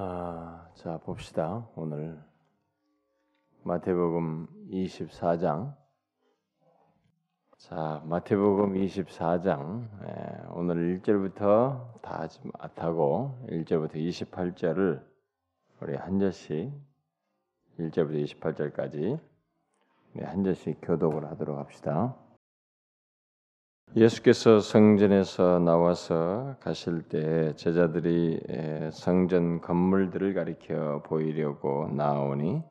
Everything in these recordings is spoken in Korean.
아, 자 봅시다. 오늘 마태복음 24장. 자 마태복음 24장 예, 오늘 1절부터 다 하지 못하고 1절부터 28절을 우리 한 절씩 1절부터 28절까지 네, 한 절씩 교독을 하도록 합시다. 예수께서 성전에서 나와서 가실 때 제자들이 성전 건물들을 가리켜 보이려고 나오니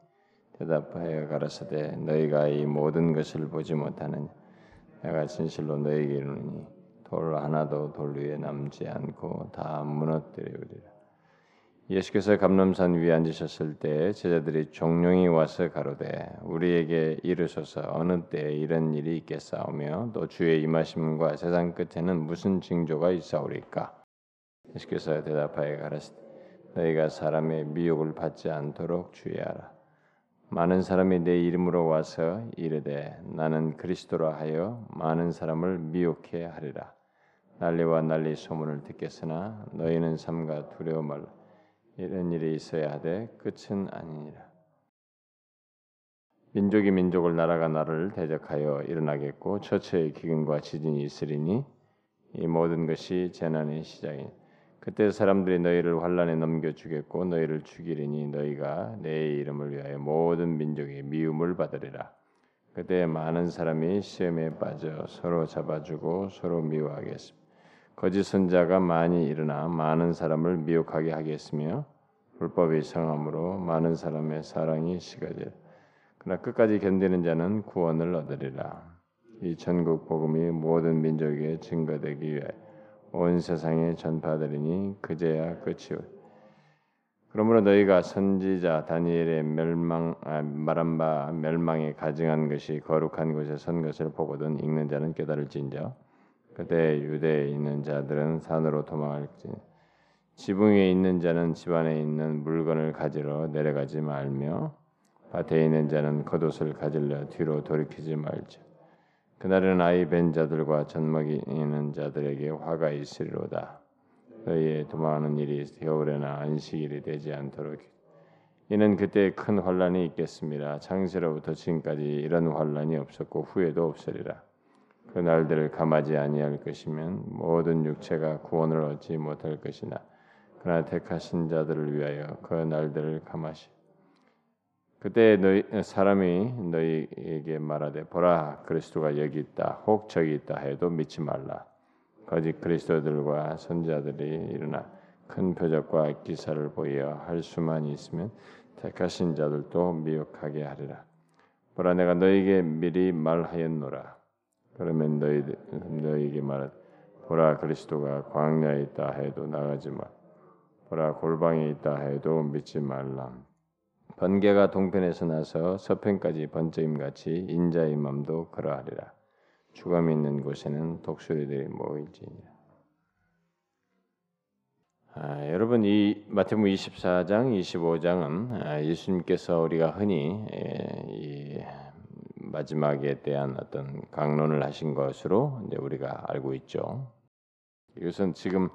대답하여 가라사대 너희가 이 모든 것을 보지 못하느냐? 내가 진실로 너희에게 이르노니 돌 하나도 돌 위에 남지 않고 다 무너뜨리리라 예수께서 감람산 위에 앉으셨을 때 제자들이 종룡이 와서 가로되 우리에게 이르소서 어느 때에 이런 일이 있겠사오며 또 주의 임하심과 세상 끝에는 무슨 징조가 있사오리까? 예수께서 대답하여 가라사대 너희가 사람의 미혹을 받지 않도록 주의하라. 많은 사람이 내 이름으로 와서 이르되 나는 그리스도라 하여 많은 사람을 미혹해 하리라. 난리와 난리 소문을 듣겠으나 너희는 삼가 두려워 말라 이런 일이 있어야 하되 끝은 아니니라. 민족이 민족을 나라가 나라를 대적하여 일어나겠고 처처의 기근과 지진이 있으리니 이 모든 것이 재난의 시작이니 그때 사람들이 너희를 환란에 넘겨 주겠고 너희를 죽이리니 너희가 내 이름을 위하여 모든 민족이 미움을 받으리라. 그때 많은 사람이 시험에 빠져 서로 잡아주고 서로 미워하겠습니다. 거짓 선자가 많이 일어나 많은 사람을 미혹하게 하겠으며 불법이 성함으로 많은 사람의 사랑이 식어질. 그러나 끝까지 견디는 자는 구원을 얻으리라. 이 전국 복음이 모든 민족에 증거되기 위해 온 세상에 전파되리니 그제야 끝이오. 그러므로 너희가 선지자 다니엘의 멸망 아, 말한 바 멸망에 가증한 것이 거룩한 곳에 선 것을 보거든 읽는 자는 깨달을진저 그때 유대에 있는 자들은 산으로 도망할지 지붕 에 있는 자는 집안에 있는 물건을 가지러 내려가지 말며 밭에 있는 자는 겉옷을 가질러 뒤로 돌이키지 말지 그날은 아이 벤 자들과 젖먹이 있는 자들에게 화가 있으리로다 너희의 도망하는 일이 겨울에나 안식일이 되지 않도록 이는 그때 큰 환란이 있겠습니다. 창세로부터 지금까지 이런 환란이 없었고 후에도 없으리라. 그 날들을 감하지 아니할 것이면 모든 육체가 구원을 얻지 못할 것이나 그러나 택하신 자들을 위하여 그 날들을 감하시. 그때 너희 사람이 너희에게 말하되 보라 그리스도가 여기 있다 혹 저기 있다 해도 믿지 말라. 거짓 그리스도들과 선자들이 일어나 큰 표적과 기사를 보여 할 수만 있으면 택하신 자들도 미혹하게 하리라. 보라 내가 너희에게 미리 말하였노라. 그러면 너희 너희에게 말하 보라 그리스도가 광야에 있다 해도 나가지 마. 보라 골방에 있다 해도 믿지 말라. 번개가 동편에서 나서 서편까지 번쩍임 같이 인자의 마음도 그러하리라. 주감이 있는 곳에는 독수리들이 모일지니라. 아, 여러분 이 마태복음 24장, 25장은 아, 예수님께서 우리가 흔히 에, 이 마지막에 대한 어떤 강론을 하신 것으로 이제 우리가 알고 있죠. 이것은 지금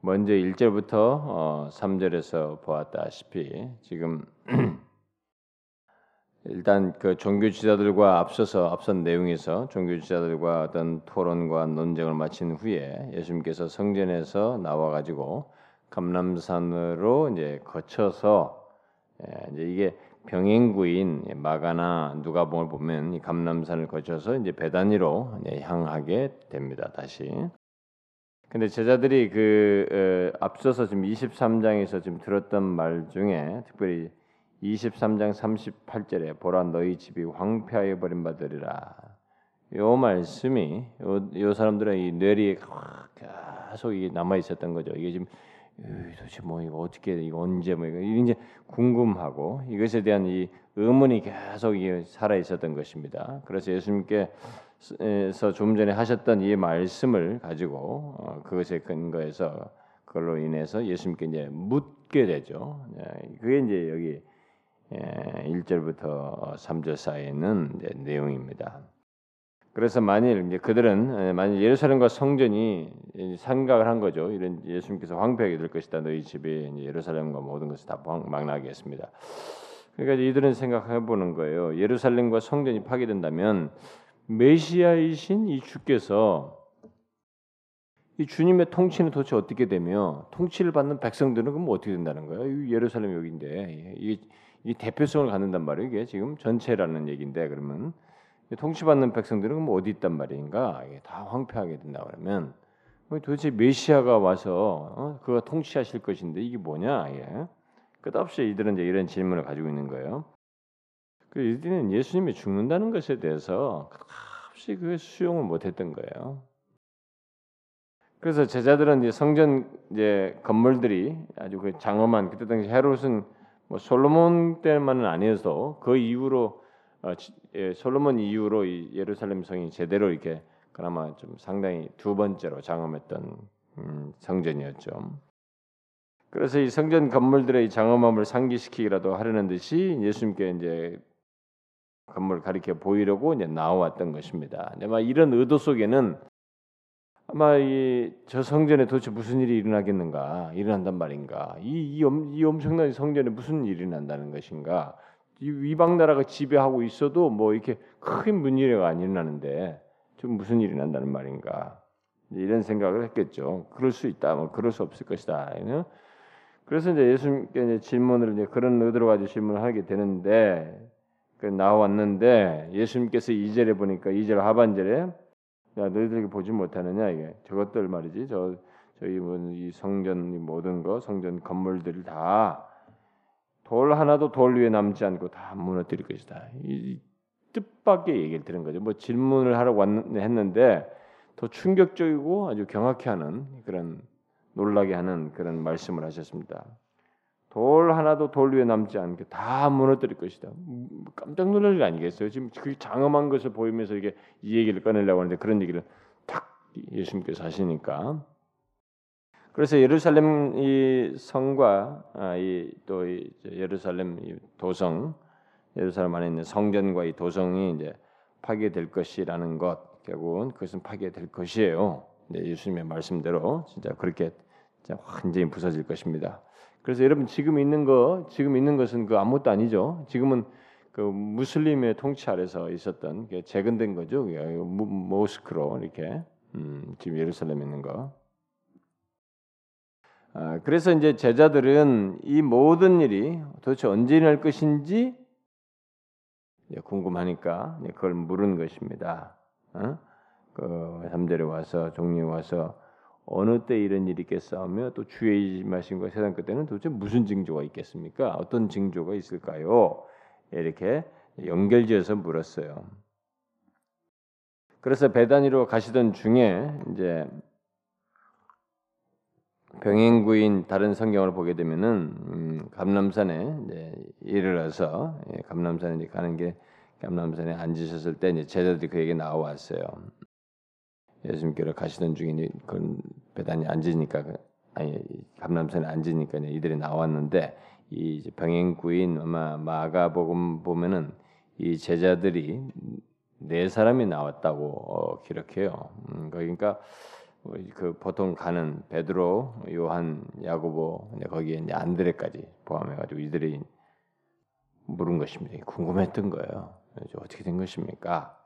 먼저 1절부터 어, 3절에서 보았다시피 지금 일단 그 종교 지자들과 앞서서 앞선 내용에서 종교 지자들과 어떤 토론과 논쟁을 마친 후에 예수님께서 성전에서 나와 가지고 감람산으로 이제 거쳐서 예, 이제 이게 병행구인 마가나 누가복음을 보면 이 감람산을 거쳐서 이제 베다니로 향하게 됩니다. 다시. 근데 제자들이 그 어, 앞서서 지금 23장에서 지금 들었던 말 중에 특별히 23장 38절에 보라 너희 집이 황폐하여 버린 바들이라. 요 말씀이 요, 요 사람들의 이 뇌리에 계속 남아 있었던 거죠. 이게 지금 도대체 뭐 이거 어떻게 이거 언제 뭐 이거 이제 궁금하고 이것에 대한 이 의문이 계속 살아 있었던 것입니다. 그래서 예수님께서 좀 전에 하셨던 이 말씀을 가지고 어, 그것에 근거해서 그걸로 인해서 예수님께 이제 묻게 되죠. 예, 그게 이제 여기 1절부터 예, 3절 사이에 있는 내용입니다. 그래서 만일 이제 그들은 예, 만일 예루살렘과 성전이 생각을 한 거죠. 이런 예수님께서 황폐하게 될 것이다. 너희 집이 예루살렘과 모든 것을 다 망라하겠습니다. 그러니까 이들은 생각해 보는 거예요. 예루살렘과 성전이 파괴된다면 메시아이신 이 주께서 이 주님의 통치는 도대체 어떻게 되며 통치를 받는 백성들은 그럼 어떻게 된다는 거예요? 예루살렘 여기인데 이게, 이게 대표성을 갖는단 말이에요. 이게 지금 전체라는 얘기인데 그러면 통치받는 백성들은 그럼 어디 있단 말인가? 다 황폐하게 된다 그러면 도대체 메시아가 와서 어? 그가 통치하실 것인데 이게 뭐냐? 예. 끝없이 이들은 이제 이런 질문을 가지고 있는 거예요. 그 이들은 예수님이 죽는다는 것에 대해서 끝없이 그 수용을 못했던 거예요. 그래서 제자들은 이제 성전 이제 건물들이 아주 그 장엄한 그때 당시 헤롯은 뭐 솔로몬 때만은 아니어서 그 이후로 솔로몬 이후로 이 예루살렘 성이 제대로 이렇게 그나마 좀 상당히 두 번째로 장엄했던 음, 성전이었죠. 그래서 이 성전 건물들의 장엄함을 상기시키기라도 하려는 듯이 예수님께 이제 건물 가리켜 보이려고 이제 나왔던 것입니다. 아마 이런 의도 속에는 아마 이 저 성전에 도대체 무슨 일이 일어나겠는가 일어난단 말인가 이, 이, 이 엄청난 성전에 무슨 일이 난다는 것인가 이 위방 나라가 지배하고 있어도 뭐 이렇게 큰 문제가 안 일어나는데 좀 무슨 일이 난다는 말인가. 이런 생각을 했겠죠. 그럴 수 있다. 뭐 그럴 수 없을 것이다. 그래서 이제 예수님께 이제 질문을 이제 그런 의도로 가지고 질문을 하게 되는데 그 나왔는데 예수님께서 2절에 보니까 2절 하반절에 야 너희들에게 보지 못하느냐? 이게 저것들 말이지. 저 저희 뭐이 성전 모든 거 성전 건물들을 다 돌 하나도 돌 위에 남지 않고 다 무너뜨릴 것이다. 이 뜻밖의 얘기를 들은 거죠. 뭐 질문을 하러 왔 했는데 더 충격적이고 아주 경악해 하는 그런 놀라게 하는 그런 말씀을 하셨습니다. 돌 하나도 돌 위에 남지 않게 다 무너뜨릴 것이다. 깜짝 놀랄 일 아니겠어요? 지금 그 장엄한 것을 보이면서 이게 이 얘기를 꺼내려고 하는데 그런 얘기를 탁 예수님께서 하시니까. 그래서 예루살렘 이 성과 아, 이또 예루살렘 이 도성, 예루살렘 안에 있는 성전과 이 도성이 이제 파괴될 것이라는 것 결국은 그것은 파괴될 것이에요. 네, 예수님의 말씀대로 진짜 그렇게 완전히 부서질 것입니다. 그래서 여러분 지금 있는 거 지금 있는 것은 그 아무것도 아니죠. 지금은 그 무슬림의 통치 아래서 있었던 게 재건된 거죠. 모스크로 이렇게 음, 지금 예루살렘에 있는 거. 아, 그래서 이제 제자들은 이 모든 일이 도대체 언제 일어날 것인지 궁금하니까 그걸 물은 것입니다. 어? 그 3절에 와서 종류에 와서 어느 때 이런 일이 있겠사오며 또 주의 말씀과 세상 끝에는 도대체 무슨 징조가 있겠습니까? 어떤 징조가 있을까요? 이렇게 연결지어서 물었어요. 그래서 배단위로 가시던 중에 이제 병행구인 다른 성경을 보게 되면은 음, 감남산에 이제 이르러서 예, 감남산에 가는 게 감남산에 앉으셨을 때 이제 제자들이 그에게 나와왔어요. 예수님께로 가시던 중에 그 배단이 앉으니까 그, 아니 감람산에 앉으니까 이들이 나왔는데 이 병행구인 아마 마가복음 보면은 이 제자들이 네 사람이 나왔다고 어, 기록해요. 음, 그러니까 그 보통 가는 베드로, 요한, 야고보 거기에 이제 안드레까지 포함해가지고 이들이 물은 것입니다. 궁금했던 거예요. 어떻게 된 것입니까?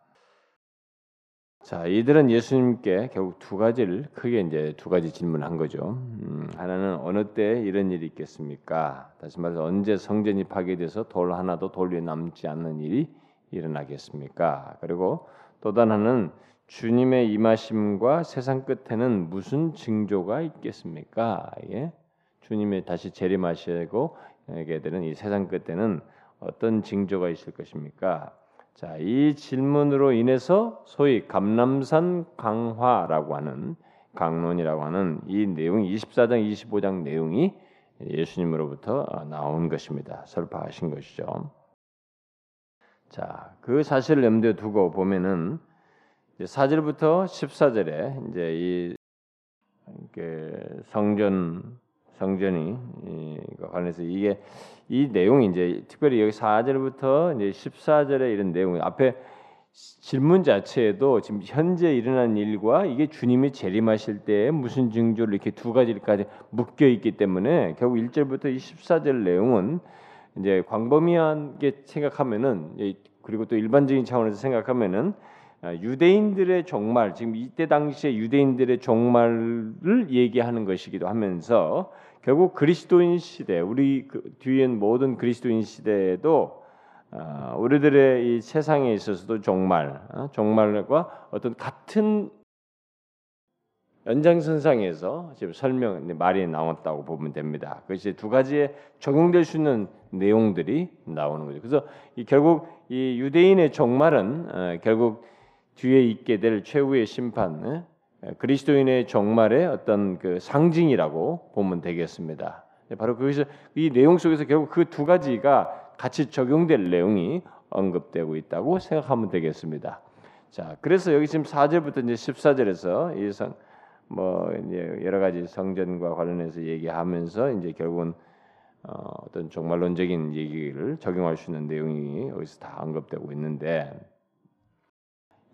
자, 이들은 예수님께 결국 두 가지를 크게 이제 두 가지 질문한 거죠. 음, 하나는 어느 때 이런 일이 있겠습니까? 다시 말해서 언제 성전이 파괴돼서 돌 하나도 돌 위에 남지 않는 일이 일어나겠습니까? 그리고 또 하나는 주님의 임하심과 세상 끝에는 무슨 징조가 있겠습니까? 예? 주님의 다시 재림하시고 에게 되는 이 세상 끝에는 어떤 징조가 있을 것입니까? 자, 이 질문으로 인해서 소위 감남산 강화라고 하는 강론이라고 하는 이 내용 24장 25장 내용이 예수님으로부터 나온 것입니다. 설파하신 것이죠. 자, 그 사실을 염두에 두고 보면은 4절부터 14절에 이제 이 성전 성전이 관해서 이게 이 내용이 이제 특별히 여기 4절부터 이제 14절에 이런 내용 앞에 질문 자체에도 지금 현재 일어난 일과 이게 주님이 재림하실 때 무슨 징조를 이렇게 두 가지까지 묶여 있기 때문에 결국 1절부터 24절 내용은 이제 광범위하게 생각하면은 그리고 또 일반적인 차원에서 생각하면은 아, 유대인들의 종말 지금 이때 당시에 유대인들의 종말을 얘기하는 것이기도 하면서 결국 그리스도인 시대 우리 그 뒤엔 모든 그리스도인 시대에도 어, 우리들의 이 세상에 있어서도 종말, 어, 종말과 어떤 같은 연장선상에서 지금 설명 말이 나왔다고 보면 됩니다. 그것이 두 가지에 적용될 수 있는 내용들이 나오는 거죠. 그래서 이 결국 이 유대인의 종말은 어, 결국 뒤에 있게 될 최후의 심판, 그리스도인의 종말의 어떤 그 상징이라고 보면 되겠습니다. 바로 거기서 이 내용 속에서 결국 그 두 가지가 같이 적용될 내용이 언급되고 있다고 생각하면 되겠습니다. 자, 그래서 여기 지금 4절부터 이제 14절에서 이뭐 이제 여러 가지 성전과 관련해서 얘기하면서 이제 결국은 어, 떤 종말론적인 얘기를 적용할 수 있는 내용이 여기서 다 언급되고 있는데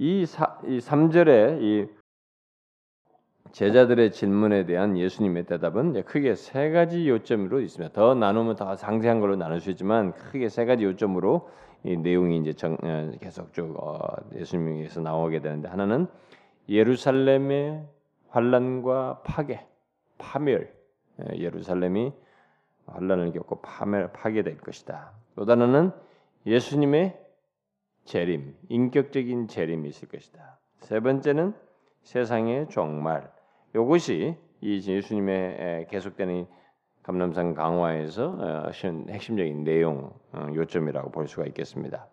이, 사, 이 3절에 이 제자들의 질문에 대한 예수님의 대답은 크게 세 가지 요점으로 있습니다. 더 나누면 더 상세한 걸로 나눌 수 있지만 크게 세 가지 요점으로 이 내용이 이제 정, 어, 계속 쭉 어, 예수님에서 나오게 되는데 하나는 예루살렘의 환란과 파괴, 파멸. 예, 예루살렘이 환란을 겪고 파멸, 파괴될 것이다. 또 하나는 예수님의 재림, 인격적인 재림이 있을 것이다. 세 번째는 세상의 종말, 이것이 이 예수님의 계속되는 감남산 강화에서 어, 핵심적인 내용 어, 요점이라고 볼 수가 있겠습니다.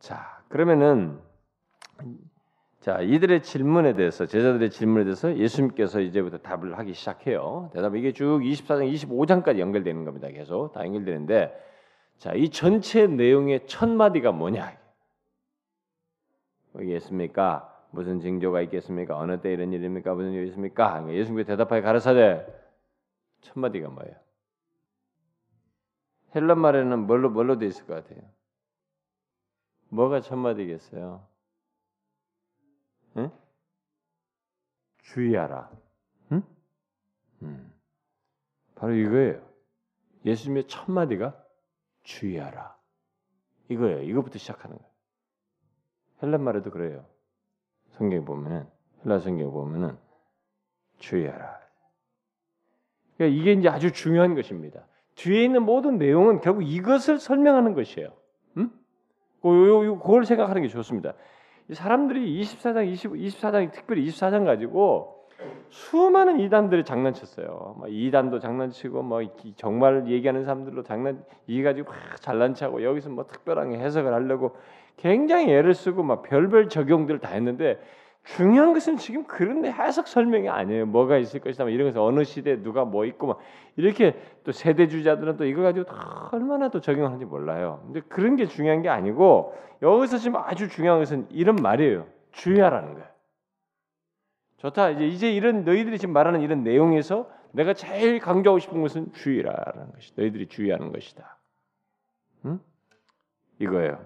자, 그러면은 자 이들의 질문에 대해서 제자들의 질문에 대해서 예수님께서 이제부터 답을 하기 시작해요. 대답 이게 쭉 24장, 25장까지 연결되는 겁니다. 계속 다 연결되는데 자, 이 전체 내용의 첫 마디가 뭐냐? 뭐겠습니까? 무슨 징조가 있겠습니까? 어느 때 이런 일입니까? 무슨 일이 있습니까? 그러니까 예수님께 대답하여 가르사대 첫 마디가 뭐예요? 헬라 말에는 뭘로 뭘로 돼 있을 것 같아요? 뭐가 첫 마디겠어요? 응? 주의하라. 응? 음. 바로 이거예요. 예수님의 첫 마디가 주의하라. 이거예요. 이거부터 시작하는 거예요. 헬란 말에도 그래요. 성경에 보면은 헬라 성경에 보면은 주의하라. 그러니까 이게 이제 아주 중요한 것입니다. 뒤에 있는 모든 내용은 결국 이것을 설명하는 것이에요. 음? 그걸 생각하는 게 좋습니다. 사람들이 24장, 20, 24장, 특별히 24장 가지고 수많은 이단들이 장난쳤어요. 뭐 이단도 장난치고 뭐 정말 얘기하는 사람들로 장난 이 가지고 막 잘난치고 여기서 뭐 특별한 해석을 하려고 굉장히 애를 쓰고 막 별별 적용들을 다 했는데 중요한 것은 지금 그런 해석 설명이 아니에요. 뭐가 있을 것이다. 뭐 이런 것을 어느 시대에 누가 뭐 있고 막 이렇게 또 세대 주자들은 또 이거 가지고 얼마나 또 적용하는지 몰라요. 근데 그런 게 중요한 게 아니고 여기서 지금 아주 중요한 것은 이런 말이에요. 주의하라는 거예요. 좋다. 이제 이제 이런 너희들이 지금 말하는 이런 내용에서 내가 제일 강조하고 싶은 것은 주의라는 것이. 너희들이 주의하는 것이다. 응? 이거예요.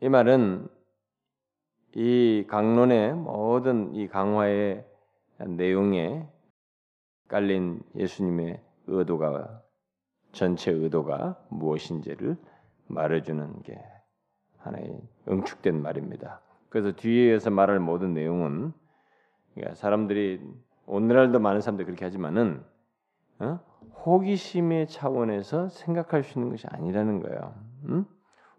이 말은 이 강론의 모든 이 강화의 내용에 깔린 예수님의 의도가 전체 의도가 무엇인지를 말해주는 게 하나의 응축된 말입니다. 그래서 뒤에서 말할 모든 내용은 그러니까 사람들이 오늘날도 많은 사람들이 그렇게 하지만은 어? 호기심의 차원에서 생각할 수 있는 것이 아니라는 거예요. 응?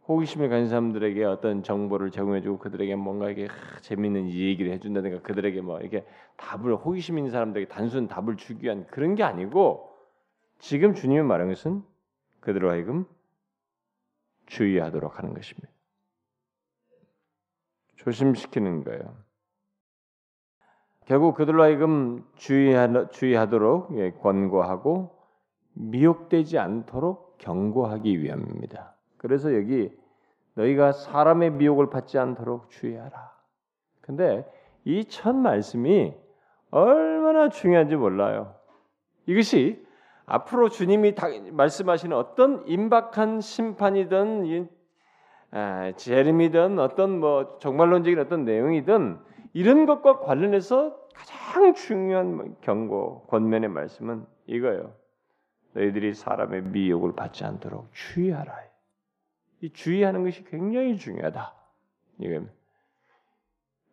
호기심을 가진 사람들에게 어떤 정보를 제공해주고 그들에게 뭔가 이게 재미있는 얘기를 해준다든가 그들에게 뭐 이렇게 답을 호기심 있는 사람들에게 단순 답을 주기 위한 그런 게 아니고 지금 주님이 말한 것은 그들로 하여금 주의하도록 하는 것입니다. 조심시키는 거예요. 결국 그들로 하여금 주의하, 주의하도록 예, 권고하고 미혹되지 않도록 경고하기 위함입니다. 그래서 여기 너희가 사람의 미혹을 받지 않도록 주의하라. 근데 이 첫 말씀이 얼마나 중요한지 몰라요. 이것이 앞으로 주님이 말씀하시는 어떤 임박한 심판이든 아, 제림이든 어떤 뭐 정말론적인 어떤 내용이든 이런 것과 관련해서 가장 중요한 경고 권면의 말씀은 이거예요. 너희들이 사람의 미혹을 받지 않도록 주의하라. 이 주의하는 것이 굉장히 중요하다. 이게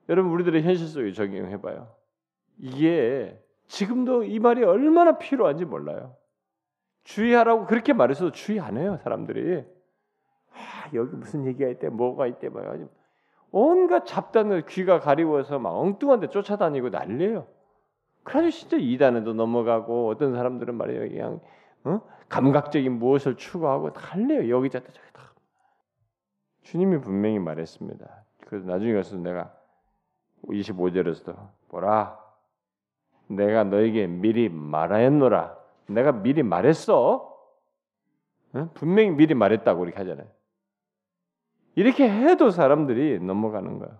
여러분 우리들의 현실 속에 적용해 봐요. 이게 지금도 이 말이 얼마나 필요한지 몰라요. 주의하라고 그렇게 말해서도 주의 안 해요 사람들이. 아, 여기 무슨 얘기가 있대, 뭐가 있대, 뭐 온갖 잡단을 귀가 가리워서 막 엉뚱한데 쫓아다니고 난리예요. 그래서 진짜 이단에도 넘어가고 어떤 사람들은 말이에요 그냥 어? 감각적인 무엇을 추구하고 달래요 여기저기 다. 주님이 분명히 말했습니다. 그래서 나중에 가서 내가 25절에서도 보라 내가 너에게 미리 말하였노라 내가 미리 말했어 어? 분명히 미리 말했다고 이렇게 하잖아요. 이렇게 해도 사람들이 넘어가는 거예요.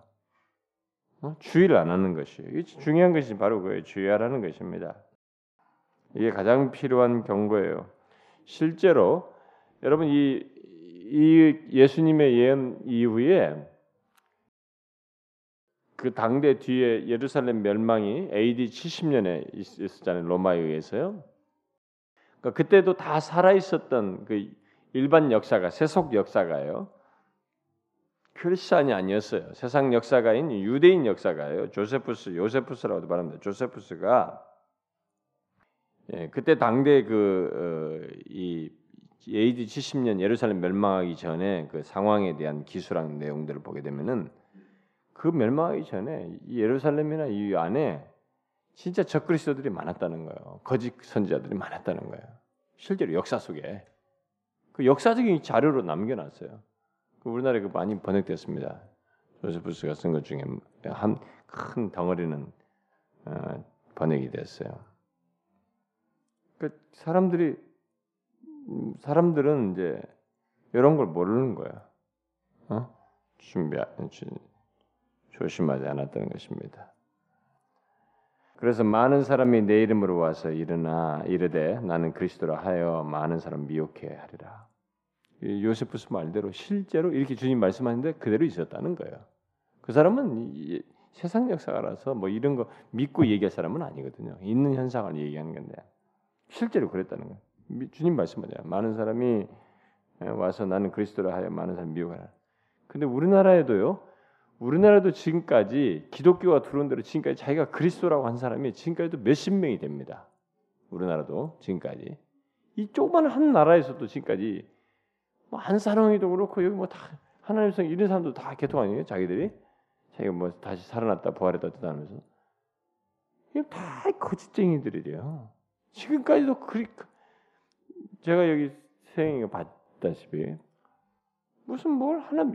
어? 주의를 안 하는 것이에요. 중요한 것이 바로 그예요 주의하라는 것입니다. 이게 가장 필요한 경고예요. 실제로 여러분 이, 이 예수님의 예언 이후에 그 당대 뒤에 예루살렘 멸망이 AD 70년에 있었잖아요. 로마에 의해서요. 그러니까 그때도 다 살아 있었던 그 일반 역사가 세속 역사가요. 크리스천이 아니었어요. 세상 역사가인 유대인 역사가요. 조세푸스, 요세푸스라고도 말합니다. 조세푸스가 예, 그때 당대 그이 어, AD 70년 예루살렘 멸망하기 전에 그 상황에 대한 기술학 내용들을 보게 되면은 그 멸망하기 전에 이 예루살렘이나 이 안에 진짜 적그리스도들이 많았다는 거예요. 거짓 선지자들이 많았다는 거예요. 실제로 역사 속에 그 역사적인 자료로 남겨놨어요. 그 우리나라에 그 많이 번역됐습니다. 조세푸스가 쓴 것 중에 한 큰 덩어리는 어, 번역이 됐어요. 그 사람들이 사람들은 이제 이런 걸 모르는 거야. 어? 준비 조심하지 않았던 것입니다. 그래서 많은 사람이 내 이름으로 와서 일어나 이르되 나는 그리스도라 하여 많은 사람 미혹해 하리라. 요세푸스 말대로 실제로 이렇게 주님 말씀하는데 그대로 있었다는 거예요. 그 사람은 세상 역사가라서 뭐 이런 거 믿고 얘기할 사람은 아니거든요. 있는 현상을 얘기하는 건데 실제로 그랬다는 거예요. 주님 말씀하잖아요. 많은 사람이 와서 나는 그리스도라 하여 많은 사람 미혹하라. 근데 우리나라에도요. 우리나라도 지금까지 기독교가 들어온 대로 지금까지 자기가 그리스도라고 한 사람이 지금까지도 몇십 명이 됩니다. 우리나라도 지금까지 이 조그만 한 나라에서도 지금까지 뭐한 사람이도 그렇고 여기 뭐 다 하나님 성 이런 사람도 다 개통 아니에요? 자기들이 자기가 뭐 다시 살아났다 부활했다 뜻하면서 이게 다 거짓쟁이들이래요. 지금까지도 그리 제가 여기 생이가 봤다시피 무슨 뭘 하나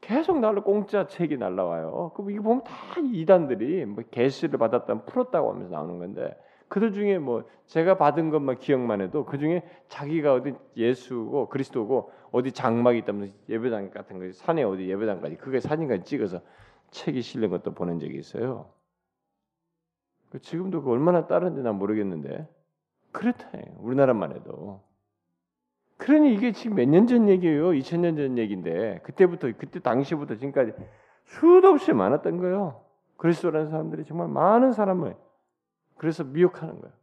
계속 날라 공짜 책이 날라와요. 그럼 이거 보면 다 이단들이 뭐 계시를 받았다 풀었다고 하면서 나오는 건데 그들 중에 뭐 제가 받은 것만 기억만 해도 그 중에 자기가 어디 예수고 그리스도고 어디 장막이 있다면 예배당 같은 거 산에 어디 예배당까지 그게 사진까지 찍어서 책이 실린 것도 보낸 적이 있어요. 그 지금도 그 얼마나 따른지 난 모르겠는데 그렇다 우리나라만 해도 그러니 이게 지금 몇 년 전 얘기예요. 2000년 전 얘기인데 그때부터 그때 당시부터 지금까지 수도 없이 많았던 거예요. 그리스도라는 사람들이 정말 많은 사람을 그래서 미혹하는 거예요.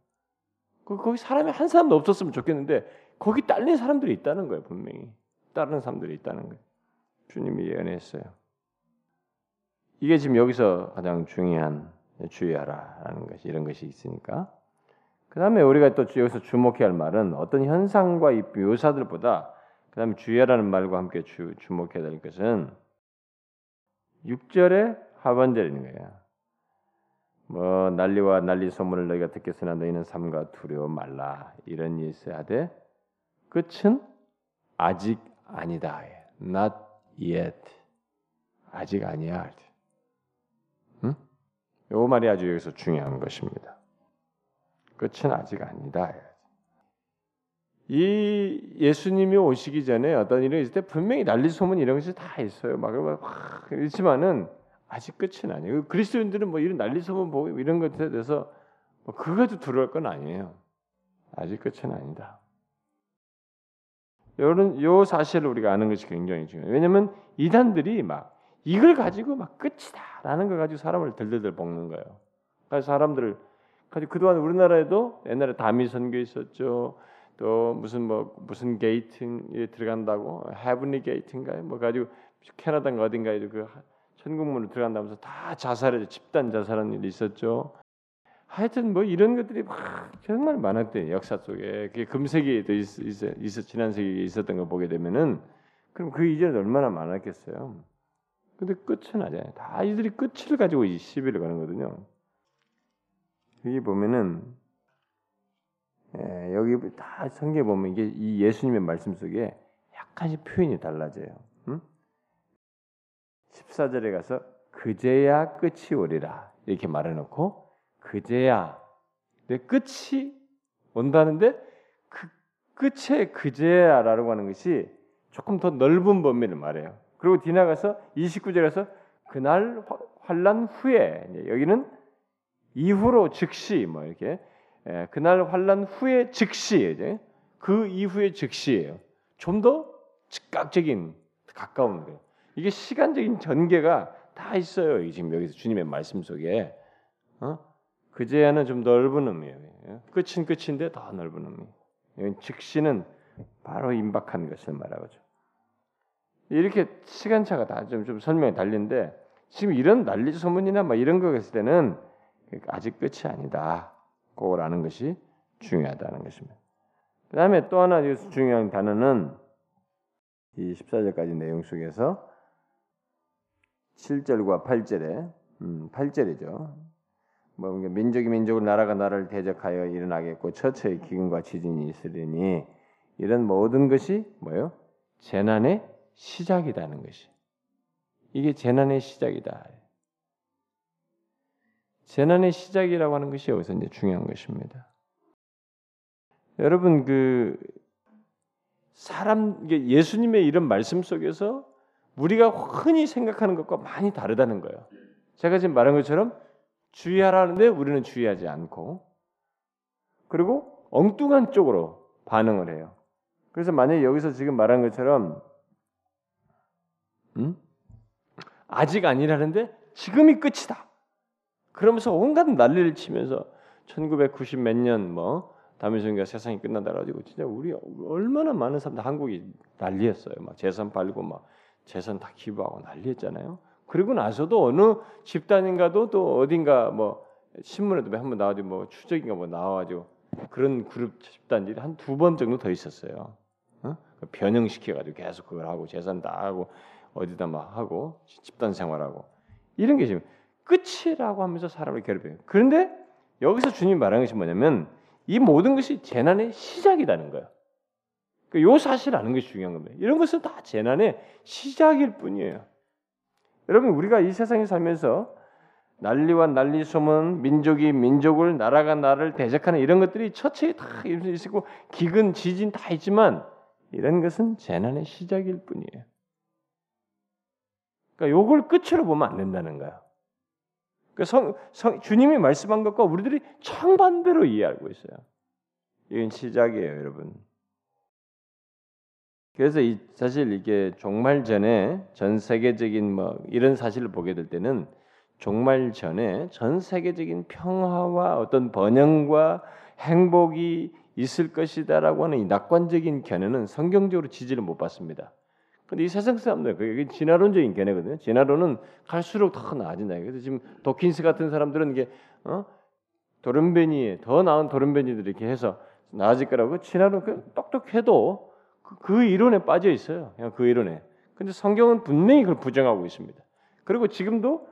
거기 사람이 한 사람도 없었으면 좋겠는데 거기 딸린 사람들이 있다는 거예요, 분명히. 따르는 사람들이 있다는 거예요. 주님이 예언했어요. 이게 지금 여기서 가장 중요한 주의하라라는 것이 이런 것이 있으니까. 그 다음에 우리가 또 여기서 주목해야 할 말은 어떤 현상과 이 묘사들보다 그 다음에 주의하라는 말과 함께 주, 주목해야 될 것은 6절의 하반절인 거예요. 뭐 난리와 난리 소문을 너희가 듣겠으나 너희는 삼가 두려워 말라 이런 일세 하되 끝은 아직 아니다. Not yet. 아직 아니야. 응? 요 말이 아주 여기서 중요한 것입니다. 끝은 아직 아니다. 이 예수님이 오시기 전에 어떤 일이 있을 때 분명히 난리 소문 이런 것이 다 있어요. 막, 막 그렇지만은 아직 끝은 아니에요. 그리스도인들은 뭐 이런 난리 소문 보고 이런 것에 대해서 뭐 그것도 두려울 건 아니에요. 아직 끝은 아니다. 이런 요 사실을 우리가 아는 것이 굉장히 중요해요. 왜냐하면 이단들이 막 이걸 가지고 막 끝이다라는 걸 가지고 사람을 들들들 볶는 거예요. 그래서 사람들을 가지고 그동안 우리나라에도 옛날에 다미 선교 있었죠. 또 무슨 뭐 무슨 게이트에 들어간다고 헤븐리 게이트인가요? 뭐 가지고 캐나다인가 어딘가에 그 천국문으로 들어간다면서 다 자살해 집단 자살한 일이 있었죠. 하여튼 뭐 이런 것들이 막 정말 많았대 역사 속에 그게 금세기에도 있, 있, 있, 지난 세기에 있었던 거 보게 되면은 그럼 그 이전에 얼마나 많았겠어요. 근데 끝은 아니잖아요. 다 이들이 끝을 가지고 이 시비를 가는 거거든요. 여기 보면은 예, 여기 다 성경에 보면 이게 이 예수님의 말씀 속에 약간씩 표현이 달라져요. 응? 14절에 가서 그제야 끝이 오리라 이렇게 말해놓고 그제야 내 끝이 온다는데 그 끝에 그제야라고 하는 것이 조금 더 넓은 범위를 말해요. 그리고 뒤나가서 29절에서 그날 환란 후에 여기는 이후로 즉시 뭐 이렇게 예, 그날 환란 후에 즉시 이제 그 이후에 즉시예요. 좀 더 즉각적인 가까운 거예요. 이게 시간적인 전개가 다 있어요. 지금 여기서 주님의 말씀 속에 어? 그제야는 좀 넓은 의미예요. 예? 끝은 끝인데 더 넓은 의미. 즉시는 바로 임박한 것을 말하고죠. 이렇게 시간차가 다좀 좀 설명이 달린데 지금 이런 난리 소문이나 막 이런 거 했을 때는 아직 끝이 아니다. 그거라는 것이 중요하다는 것입니다. 그 다음에 또 하나 중요한 단어는 이 14절까지 내용 속에서 7절과 8절에 음, 8절이죠. 뭐 민족이 민족을 나라가 나라를 대적하여 일어나겠고 처처의 기근과 지진이 있으리니 이런 모든 것이 뭐요? 재난의 시작이라는 것이. 이게 재난의 시작이다. 재난의 시작이라고 하는 것이 여기서 이제 중요한 것입니다. 여러분 그 사람 예수님의 이런 말씀 속에서 우리가 흔히 생각하는 것과 많이 다르다는 거예요. 제가 지금 말한 것처럼 주의하라는데 우리는 주의하지 않고 그리고 엉뚱한 쪽으로 반응을 해요. 그래서 만약에 여기서 지금 말한 것처럼 음? 아직 아니라는데 지금이 끝이다. 그러면서 온갖 난리를 치면서 1990 몇 년뭐 다미성교가 세상이 끝난다 가지고 진짜 우리 얼마나 많은 사람들 한국이 난리였어요. 막 재산 팔고 막 재산 다 기부하고 난리했잖아요. 그리고 나서도 어느 집단인가도 또 어딘가 뭐 신문에도 한번 나와가지고 뭐 추적인가 뭐 나와가지고 그런 그룹 집단들이 한 두 번 정도 더 있었어요. 어? 변형시켜가지고 계속 그걸 하고 재산 다 하고 어디다 막 하고 집단 생활하고 이런 게 지금 끝이라고 하면서 사람을 괴롭혀요. 그런데 여기서 주님 말하는 것이 뭐냐면 이 모든 것이 재난의 시작이라는 거예요. 그러니까 이 사실 아는 것이 중요한 겁니다. 이런 것은 다 재난의 시작일 뿐이에요. 여러분 우리가 이 세상에 살면서 난리와 난리 소문, 민족이 민족을 나라가 나라를 대적하는 이런 것들이 처체에 다 있고 기근, 지진 다 있지만 이런 것은 재난의 시작일 뿐이에요. 그러니까 요걸 끝으로 보면 안 된다는 거야. 그러니까 성, 성, 주님이 말씀한 것과 우리들이 정반대로 이해하고 있어요. 이건 시작이에요, 여러분. 그래서 이, 사실 이게 종말 전에 전 세계적인 뭐 이런 사실을 보게 될 때는 종말 전에 전 세계적인 평화와 어떤 번영과 행복이 있을 것이다라고 하는 이 낙관적인 견해는 성경적으로 지지를 못 받습니다. 근데 이 세상 사람들 그게 진화론적인 견해거든요. 진화론은 갈수록 더 나아진다. 그래서 지금 도킨스 같은 사람들은 이게 어? 도른베니 더 나은 도른베니들 이렇게 해서 나아질 거라고 진화론 그 똑똑해도 그, 그 이론에 빠져 있어요. 그냥 그 이론에. 근데 성경은 분명히 그걸 부정하고 있습니다. 그리고 지금도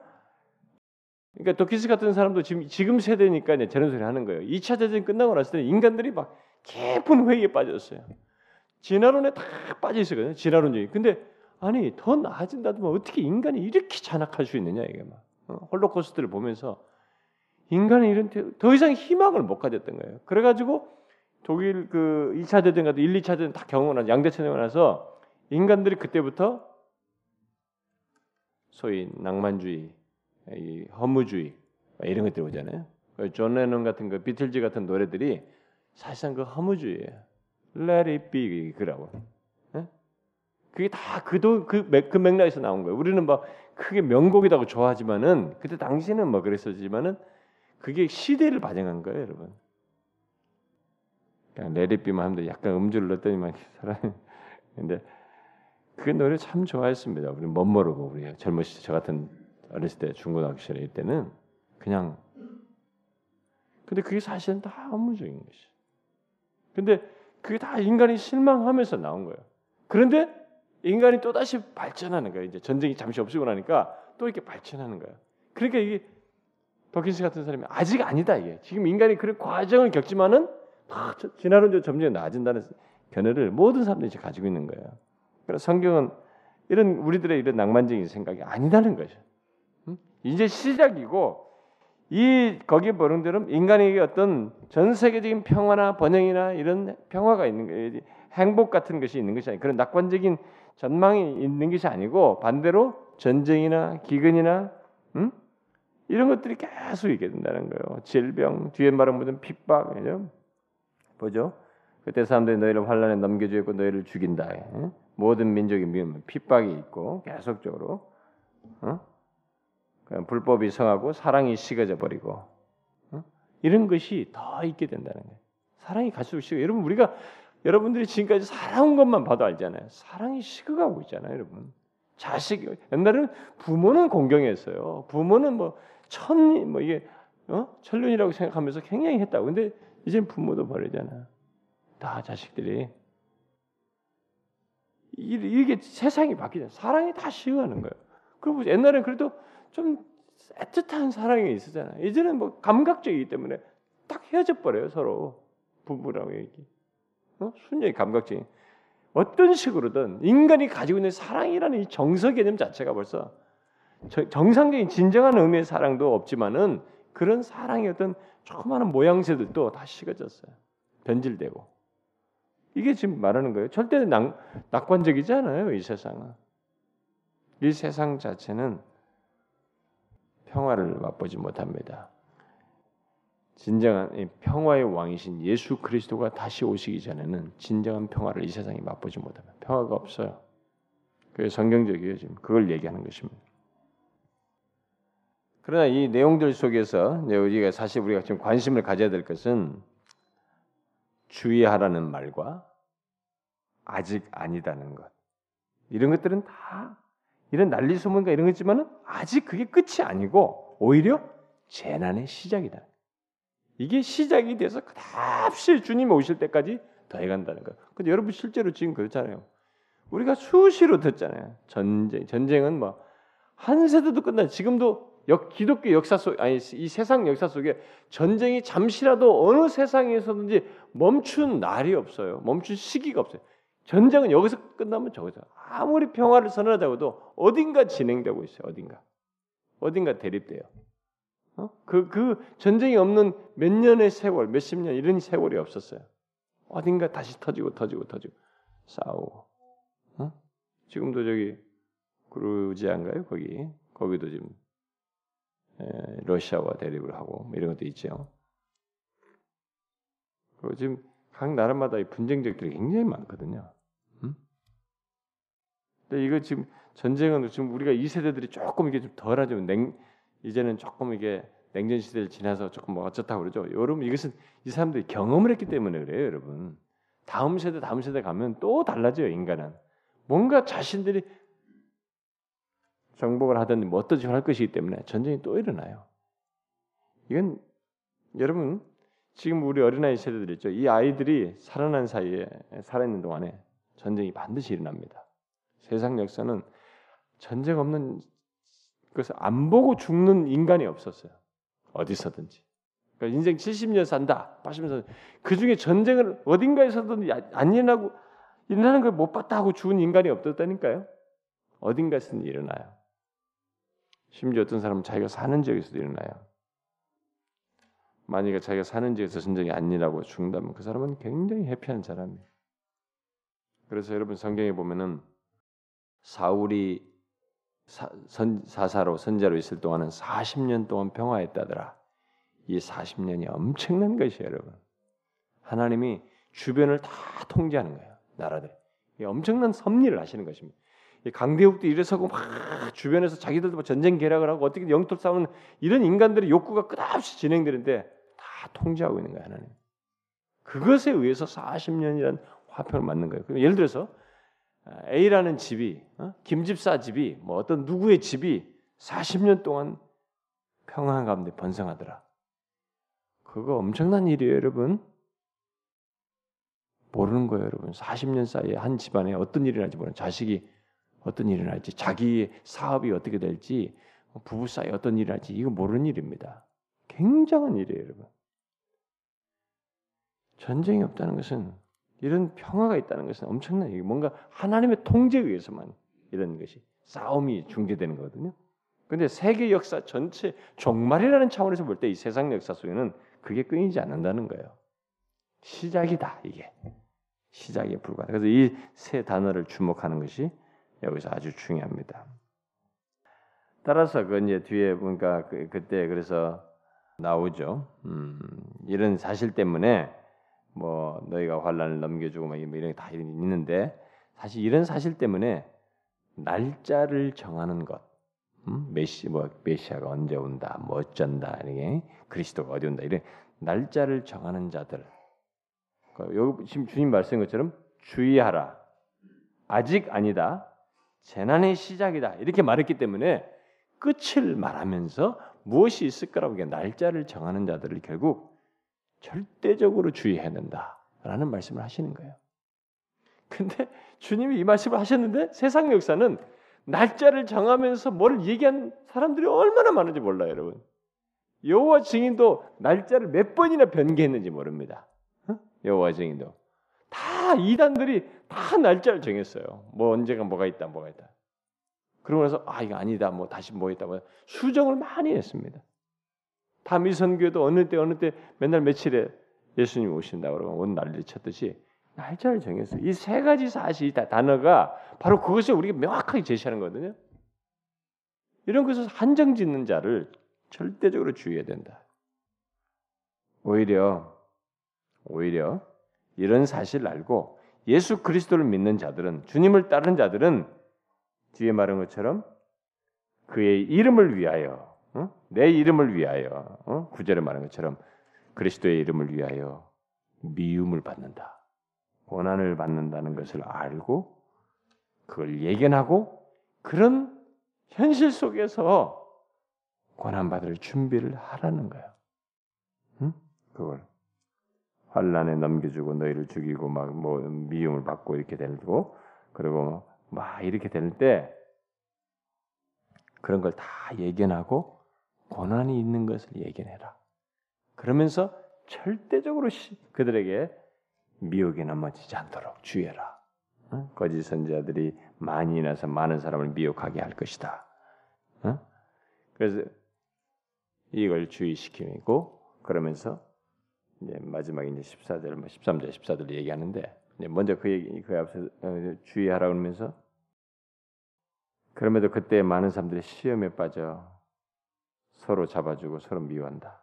그러니까 도키스 같은 사람도 지금 지금 세대니까 이제 저런 소리 하는 거예요. 2차 대전 끝나고 났을 때 인간들이 막 깊은 회의에 빠졌어요. 진화론에 다 빠져 있었거든요. 진화론적인. 근데 아니 더 나아진다더만 어떻게 인간이 이렇게 잔악할 수 있느냐 이게 막 어? 홀로코스트를 보면서 인간은 이런 더 이상 희망을 못 가졌던 거예요. 그래가지고 독일 그 2차 대전 같은 1, 2차 대전 다 경험한 양대천왕 나서 인간들이 그때부터 소위 낭만주의, 이 허무주의 이런 것들 오잖아요. 그존 레논 같은 그 비틀즈 같은 노래들이 사실상 그 허무주의예요. Let it be 그라고. 그게 다 그도 그, 그 맥락에서 나온 거예요. 우리는 막 크게 명곡이라고 좋아하지만은 그때 당시는 뭐 그랬었지만은 그게 시대를 반영한 거예요, 여러분. 그냥 레디비만 하면 약간 음주를 넣었더니만 사람이 근데 그 노래 참 좋아했습니다. 우리 못 모르고 우리 젊으실 때저 같은 어렸을 때 중고등학교 시절 때는 그냥 근데 그게 사실은 다 업무적인 것이. 근데 그게 다 인간이 실망하면서 나온 거예요. 그런데 인간이 또 다시 발전하는 거예요. 이제 전쟁이 잠시 없어지고 나니까 또 이렇게 발전하는 거예요. 그러니까 이게 더킨스 같은 사람이 아직 아니다 이게. 지금 인간이 그런 과정을 겪지만은 아, 지나는 점점 나아진다는 견해를 모든 사람들이 가지고 있는 거예요. 그래서 성경은 이런 우리들의 이런 낭만적인 생각이 아니다는 거죠. 이제 시작이고 이 거기에 보는 대로 인간에게 어떤 전 세계적인 평화나 번영이나 이런 평화가 있는 거예요. 행복 같은 것이 있는 것이 아니고 그런 낙관적인 전망이 있는 것이 아니고 반대로 전쟁이나 기근이나 음? 이런 것들이 계속 있게 된다는 거예요. 질병, 뒤에 말은 무슨 핍박, 그죠? 보죠. 그때 사람들이 너희를 환란에 넘겨주고 너희를 죽인다. 예? 모든 민족이 미우면 핍박이 있고 계속적으로 어? 불법이 성하고 사랑이 식어져 버리고 어? 이런 것이 더 있게 된다는 거예요. 사랑이 갈수록 식어. 여러분 우리가 여러분들이 지금까지 살아온 것만 봐도 알잖아요. 사랑이 식어가고 있잖아요, 여러분. 자식 옛날에는 부모는 공경했어요. 부모는 뭐 천뭐 뭐 이게 어? 천륜이라고 생각하면서 굉장히 했다고. 근데 이제 부모도 버리잖아. 다 자식들이 이게 세상이 바뀌잖아. 사랑이 다 식어가는 거예요. 그리고 옛날에는 그래도 좀 애틋한 사랑이 있었잖아요. 이제는 뭐 감각적이기 때문에 딱 헤어져 버려요 서로 부부라고 얘기. 어? 순전히 감각적인 어떤 식으로든 인간이 가지고 있는 사랑이라는 이 정서 개념 자체가 벌써 정상적인 진정한 의미의 사랑도 없지만은 그런 사랑의 어떤 조그마한 모양새들도 다 식어졌어요. 변질되고 이게 지금 말하는 거예요. 절대 낙, 낙관적이지 않아요. 이 세상은 이 세상 자체는 평화를 맛보지 못합니다. 진정한 평화의 왕이신 예수 그리스도가 다시 오시기 전에는 진정한 평화를 이 세상이 맛보지 못합니다. 평화가 없어요. 그게 성경적이에요. 지금 그걸 얘기하는 것입니다. 그러나 이 내용들 속에서 우리가 사실 우리가 지금 관심을 가져야 될 것은 주의하라는 말과 아직 아니다는 것. 이런 것들은 다 이런 난리 소문과 이런 거지만은 아직 그게 끝이 아니고 오히려 재난의 시작이다. 이게 시작이 돼서 그다시 주님 오실 때까지 더해간다는 거예요. 근데 여러분 실제로 지금 그렇잖아요. 우리가 수시로 듣잖아요. 전쟁, 전쟁은 뭐 한 세대도 끝나. 지금도 역, 기독교 역사 속 아니 이 세상 역사 속에 전쟁이 잠시라도 어느 세상에서든지 멈춘 날이 없어요. 멈춘 시기가 없어요. 전쟁은 여기서 끝나면 저기서 아무리 평화를 선언하자고도 어딘가 진행되고 있어요. 어딘가 어딘가 대립돼요. 어? 그, 그 전쟁이 없는 몇 년의 세월, 몇십 년 이런 세월이 없었어요. 어딘가 다시 터지고 터지고 터지고 싸우고. 어? 지금도 저기 그루지안가요? 거기 거기도 지금 에, 러시아와 대립을 하고 뭐 이런 것도 있죠. 그리고 지금 각 나라마다 이 분쟁적들이 굉장히 많거든요. 음? 근데 이거 지금 전쟁은 지금 우리가 이 세대들이 조금 이게 좀 덜하죠. 냉 이제는 조금 이게 냉전 시대를 지나서 조금 뭐 어쩌다 그러죠. 여러분 이것은 이 사람들이 경험을 했기 때문에 그래요, 여러분. 다음 세대 다음 세대 가면 또 달라져요, 인간은. 뭔가 자신들이 정복을 하든 뭐 어떠지 할 것이기 때문에 전쟁이 또 일어나요. 이건 여러분 지금 우리 어린아이 세대들 있죠. 이 아이들이 살아난 사이에 살아있는 동안에 전쟁이 반드시 일어납니다. 세상 역사는 전쟁 없는 그래서 안 보고 죽는 인간이 없었어요. 어디서든지. 그러니까 인생 70년 산다, 80년 산다. 그 중에 전쟁을 어딘가에서든 안 일어나고 일어나는 걸 못 봤다 하고 죽은 인간이 없었다니까요. 어딘가에서는 일어나요. 심지어 어떤 사람은 자기가 사는 지역에서도 일어나요. 만약에 자기가 사는 지역에서 안 일어나고 죽는다면 그 사람은 굉장히 해피한 사람이에요. 그래서 여러분 성경에 보면은 사울이 사, 선, 사사로 선자로 있을 동안은 40년 동안 평화했다더라. 이 40년이 엄청난 것이에요, 여러분. 하나님이 주변을 다 통제하는 거예요. 나라들. 엄청난 섭리를 하시는 것입니다. 강대국도 일어서고 막 주변에서 자기들도 뭐 전쟁 계략을 하고 어떻게 영토 싸우는 이런 인간들의 욕구가 끝없이 진행되는데 다 통제하고 있는 거야 하나님. 그것에 의해서 40년이라는 화평을 맞는 거예요. 예를 들어서 A라는 집이 어? 김집사 집이 뭐 어떤 누구의 집이 40년 동안 평안 가운데 번성하더라. 그거 엄청난 일이에요, 여러분. 모르는 거예요, 여러분. 40년 사이에 한 집안에 어떤 일이 날지 모르는 자식이 어떤 일이 날지, 자기 사업이 어떻게 될지, 부부 사이 어떤 일이 날지 이거 모르는 일입니다. 굉장한 일이에요, 여러분. 전쟁이 없다는 것은 이런 평화가 있다는 것은 엄청난 얘기. 뭔가 하나님의 통제에 의해서만 이런 것이 싸움이 중재되는 거거든요. 근데 세계 역사 전체 종말이라는 차원에서 볼 때 이 세상 역사 속에는 그게 끊이지 않는다는 거예요. 시작이다 이게 시작에 불과하다. 그래서 이 세 단어를 주목하는 것이 여기서 아주 중요합니다. 따라서 그 이제 뒤에 보니까 그, 그때 그래서 나오죠. 음, 이런 사실 때문에 뭐 너희가 환란을 넘겨주고 막 이런 게 다 있는데 사실 이런 사실 때문에 날짜를 정하는 것, 음? 메시 뭐 메시아가 언제 온다, 뭐 어쩐다, 이게 그리스도가 어디 온다 이런 날짜를 정하는 자들. 그 여기 지금 주님 말씀인 것처럼 주의하라. 아직 아니다. 재난의 시작이다. 이렇게 말했기 때문에 끝을 말하면서 무엇이 있을 거라고 날짜를 정하는 자들을 결국 절대적으로 주의해야 된다라는 말씀을 하시는 거예요. 근데 주님이 이 말씀을 하셨는데 세상 역사는 날짜를 정하면서 뭘 얘기한 사람들이 얼마나 많은지 몰라요, 여러분. 여호와 증인도 날짜를 몇 번이나 변개했는지 모릅니다. 여호와 증인도 다 이단들이 다 날짜를 정했어요. 뭐 언제가 뭐가 있다, 뭐가 있다. 그러고 나서 아 이거 아니다, 뭐 다시 뭐 있다, 뭐 수정을 많이 했습니다. 다 미선교도 어느 때 어느 때 맨날 며칠에 예수님 오신다 그러고 온 난리 쳤듯이 날짜를 정했어요. 이 세 가지 사실 다 단어가 바로 그것을 우리가 명확하게 제시하는 거거든요. 이런 것을 한정 짓는 자를 절대적으로 주의해야 된다. 오히려 오히려 이런 사실을 알고 예수 그리스도를 믿는 자들은 주님을 따르는 자들은 뒤에 말한 것처럼 그의 이름을 위하여 어? 내 이름을 위하여 어? 구절에 말한 것처럼 그리스도의 이름을 위하여 미움을 받는다. 고난을 받는다는 것을 알고 그걸 예견하고 그런 현실 속에서 고난 받을 준비를 하라는 거예요. 응? 그걸 환란에 넘겨주고 너희를 죽이고 막 뭐 미움을 받고 이렇게 되고 그리고 막 이렇게 될 때 그런 걸 다 예견하고 고난이 있는 것을 예견해라. 그러면서 절대적으로 그들에게 미혹에 넘어지지 않도록 주의해라. 거짓 선지자들이 많이 나서 많은 사람을 미혹하게 할 것이다. 그래서 이걸 주의시키고 그러면서 이제 마지막에 이제 14절, 13절, 14절 얘기하는데 먼저 그 얘기 그 앞서 어, 주의하라 그러면서 그럼에도 그때 많은 사람들이 시험에 빠져 서로 잡아주고 서로 미워한다.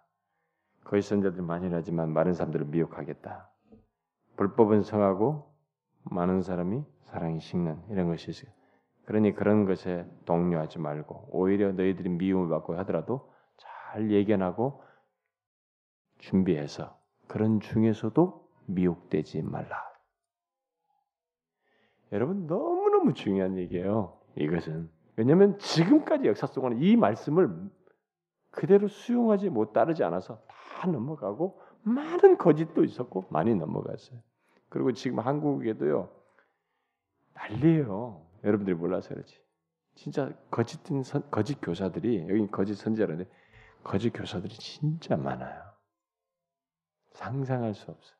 거짓 선자들이 많이 나지만 많은 사람들을 미혹하겠다. 불법은 성하고 많은 사람이 사랑이 식는 이런 것이 있어요. 그러니 그런 것에 동요하지 말고 오히려 너희들이 미움을 받고 하더라도 잘 예견하고 준비해서 그런 중에서도 미혹되지 말라. 여러분 너무너무 중요한 얘기예요. 이것은 왜냐하면 지금까지 역사 속에는 이 말씀을 그대로 수용하지 못 따르지 않아서 다 넘어가고 많은 거짓도 있었고 많이 넘어갔어요. 그리고 지금 한국에도요 난리예요. 여러분들이 몰라서 그렇지. 진짜 거짓된 선, 거짓 교사들이 여기 거짓 선지자라는데 거짓 교사들이 진짜 많아요. 상상할 수 없어요.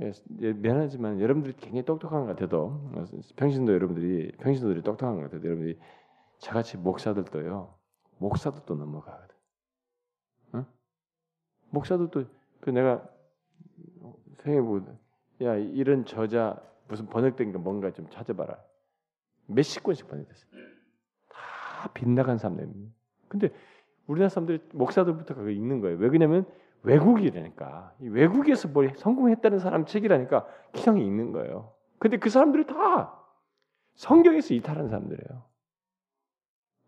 예, 예, 미안하지만 여러분들이 굉장히 똑똑한 것 같아도 평신도 여러분들이 평신도들이 똑똑한 것 같아도 여러분들이 저같이 목사들도요 목사들도 넘어가거든. 응? 목사들도 그 내가 생각해보야 이런 저자 무슨 번역된 게 뭔가 좀 찾아봐라. 몇십 권씩 번역됐어요. 다 빗나간 사람들입니다. 근데 우리나라 사람들이 목사들부터 그거 읽는 거예요. 왜 그러냐면 외국이라니까. 외국에서 뭘 성공했다는 사람 책이라니까 기상이 읽는 거예요. 근데 그 사람들이 다 성경에서 이탈한 사람들이에요.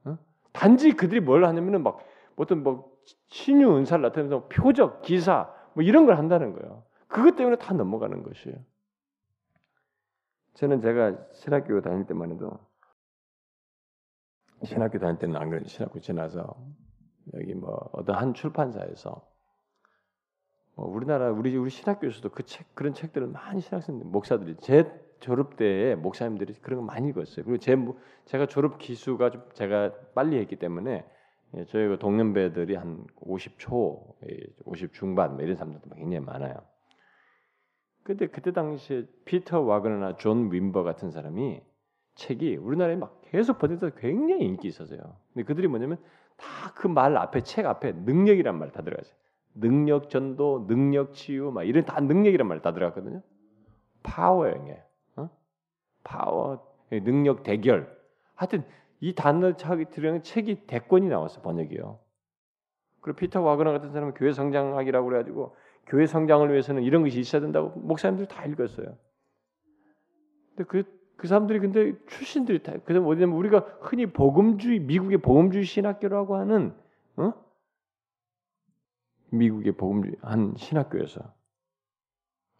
어? 단지 그들이 뭘 하냐면은 막 어떤 뭐 신유 은사를 나타내면서 표적, 기사 뭐 이런 걸 한다는 거예요. 그것 때문에 다 넘어가는 것이에요. 저는 제가 신학교 다닐 때만 해도 신학교 다닐 때는 안 그래도 신학교 지나서 여기 뭐 어떤 한 출판사에서 뭐 우리나라 우리 우리 신학교에서도 그 책 그런 책들을 많이 신학생 목사들이 제 졸업 때에 목사님들이 그런 거 많이 읽었어요. 그리고 제 제가 졸업 기수가 좀 제가 빨리 했기 때문에 예, 저희 그 동년배들이 한 50초, 50 중반 뭐 이런 사람들도 굉장히 많아요. 근데 그때 당시에 피터 와그너나 존 윔버 같은 사람이 책이 우리나라에 막 계속 번역돼서 굉장히 인기 있었어요. 근데 그들이 뭐냐면 다 그 말 앞에 책 앞에 능력이란 말 다 들어가죠. 능력 전도, 능력 치유, 막 이런 다 능력이란 말 다 들어갔거든요. 파워예요. 어? 파워, 능력 대결. 하여튼 이 단어 차기 들어가는 책이 대권이 나왔어 번역이요. 그리고 피터 와그너 같은 사람은 교회 성장학이라고 그래가지고 교회 성장을 위해서는 이런 것이 있어야 된다고 목사님들 다 읽었어요. 근데 그, 그 사람들이 근데 출신들이 다, 그다음 뭐냐면 우리가 흔히 복음주의, 미국의 복음주의 신학교라고 하는, 어? 미국의 복음주의 한 신학교에서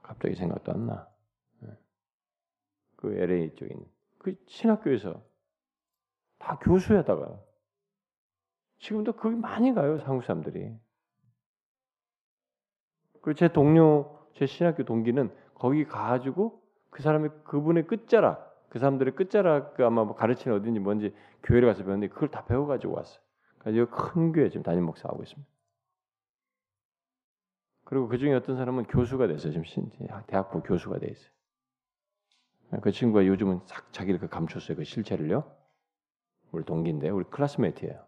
갑자기 생각도 안 나. 예. 그 LA 쪽에 그 신학교에서 다 교수에다가 지금도 거기 많이 가요 한국 사람들이. 그리고 제 동료, 제 신학교 동기는 거기 가가지고 그 사람의 그분의 끝자락, 그 사람들의 끝자락 그 아마 뭐 가르치는 어딘지 뭔지 교회를 가서 배웠는데 그걸 다 배워가지고 왔어요. 그래서 큰 교회 지금 담임 목사 하고 있습니다. 그리고 그 중에 어떤 사람은 교수가 됐어요. 지금 대학부 교수가 돼 있어요. 그 친구가 요즘은 싹 자기를 그 감췄어요. 그 실체를요. 우리 동기인데 우리 클래스메이트예요.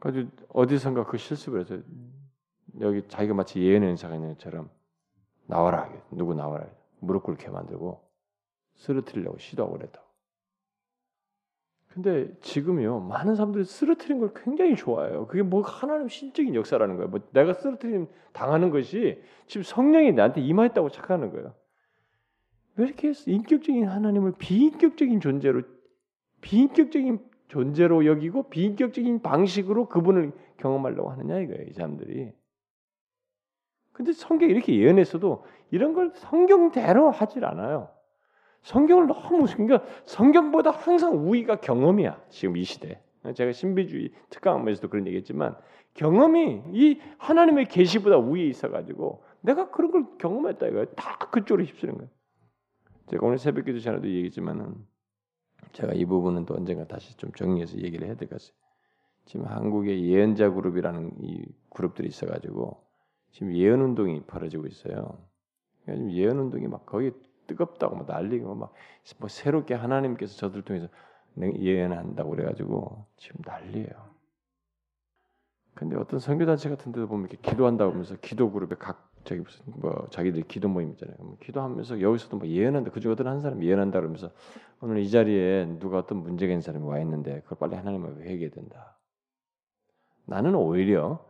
그래서 어디선가 그 실습을 해서 여기 자기가 마치 예언의 은사가 있는 것처럼 나와라 누구 나와라 무릎 꿇게 만들고 쓰러뜨리려고 시도하고 그랬다고. 근데 지금요 많은 사람들이 쓰러뜨린 걸 굉장히 좋아해요. 그게 뭐 하나님 신적인 역사라는 거예요. 뭐 내가 쓰러뜨림 당하는 것이 지금 성령이 나한테 임하였다고 착각하는 거예요. 왜 이렇게 인격적인 하나님을 비인격적인 존재로 비인격적인 존재로 여기고 비인격적인 방식으로 그분을 경험하려고 하느냐 이거예요, 이 사람들이. 근데 성경이 이렇게 예언했어도 이런 걸 성경대로 하질 않아요. 성경을 너무 그러니까 성경보다 항상 우위가 경험이야. 지금 이 시대. 제가 신비주의 특강하면서도 그런 얘기했지만 경험이 이 하나님의 계시보다 우위에 있어가지고 내가 그런 걸 경험했다 이거예요. 다 그쪽으로 휩쓰는 거예요. 제가 오늘 새벽기도 전에도 얘기했지만은 제가 이 부분은 또 언젠가 다시 좀 정리해서 얘기를 해야 될 것 같아요. 지금 한국의 예언자 그룹이라는 이 그룹들이 있어가지고 지금 예언 운동이 벌어지고 있어요. 그러니까 지금 예언 운동이 막 거기 뜨겁다고 막 난리고 막 뭐 새롭게 하나님께서 저들 통해서 예언한다고 그래가지고 지금 난리예요. 근데 어떤 선교단체 같은 데도 보면 이렇게 기도한다고 하면서 기도 그룹에 각 저기 무슨 뭐 자기들 기도 모임 있잖아요. 뭐 기도하면서 여기서도 뭐 예언한다. 그중 어떤 한 사람 예언한다 그러면서 오늘 이 자리에 누가 어떤 문제가 있는 사람이 와 있는데 그걸 빨리 하나님 앞에 회개해야 된다. 나는 오히려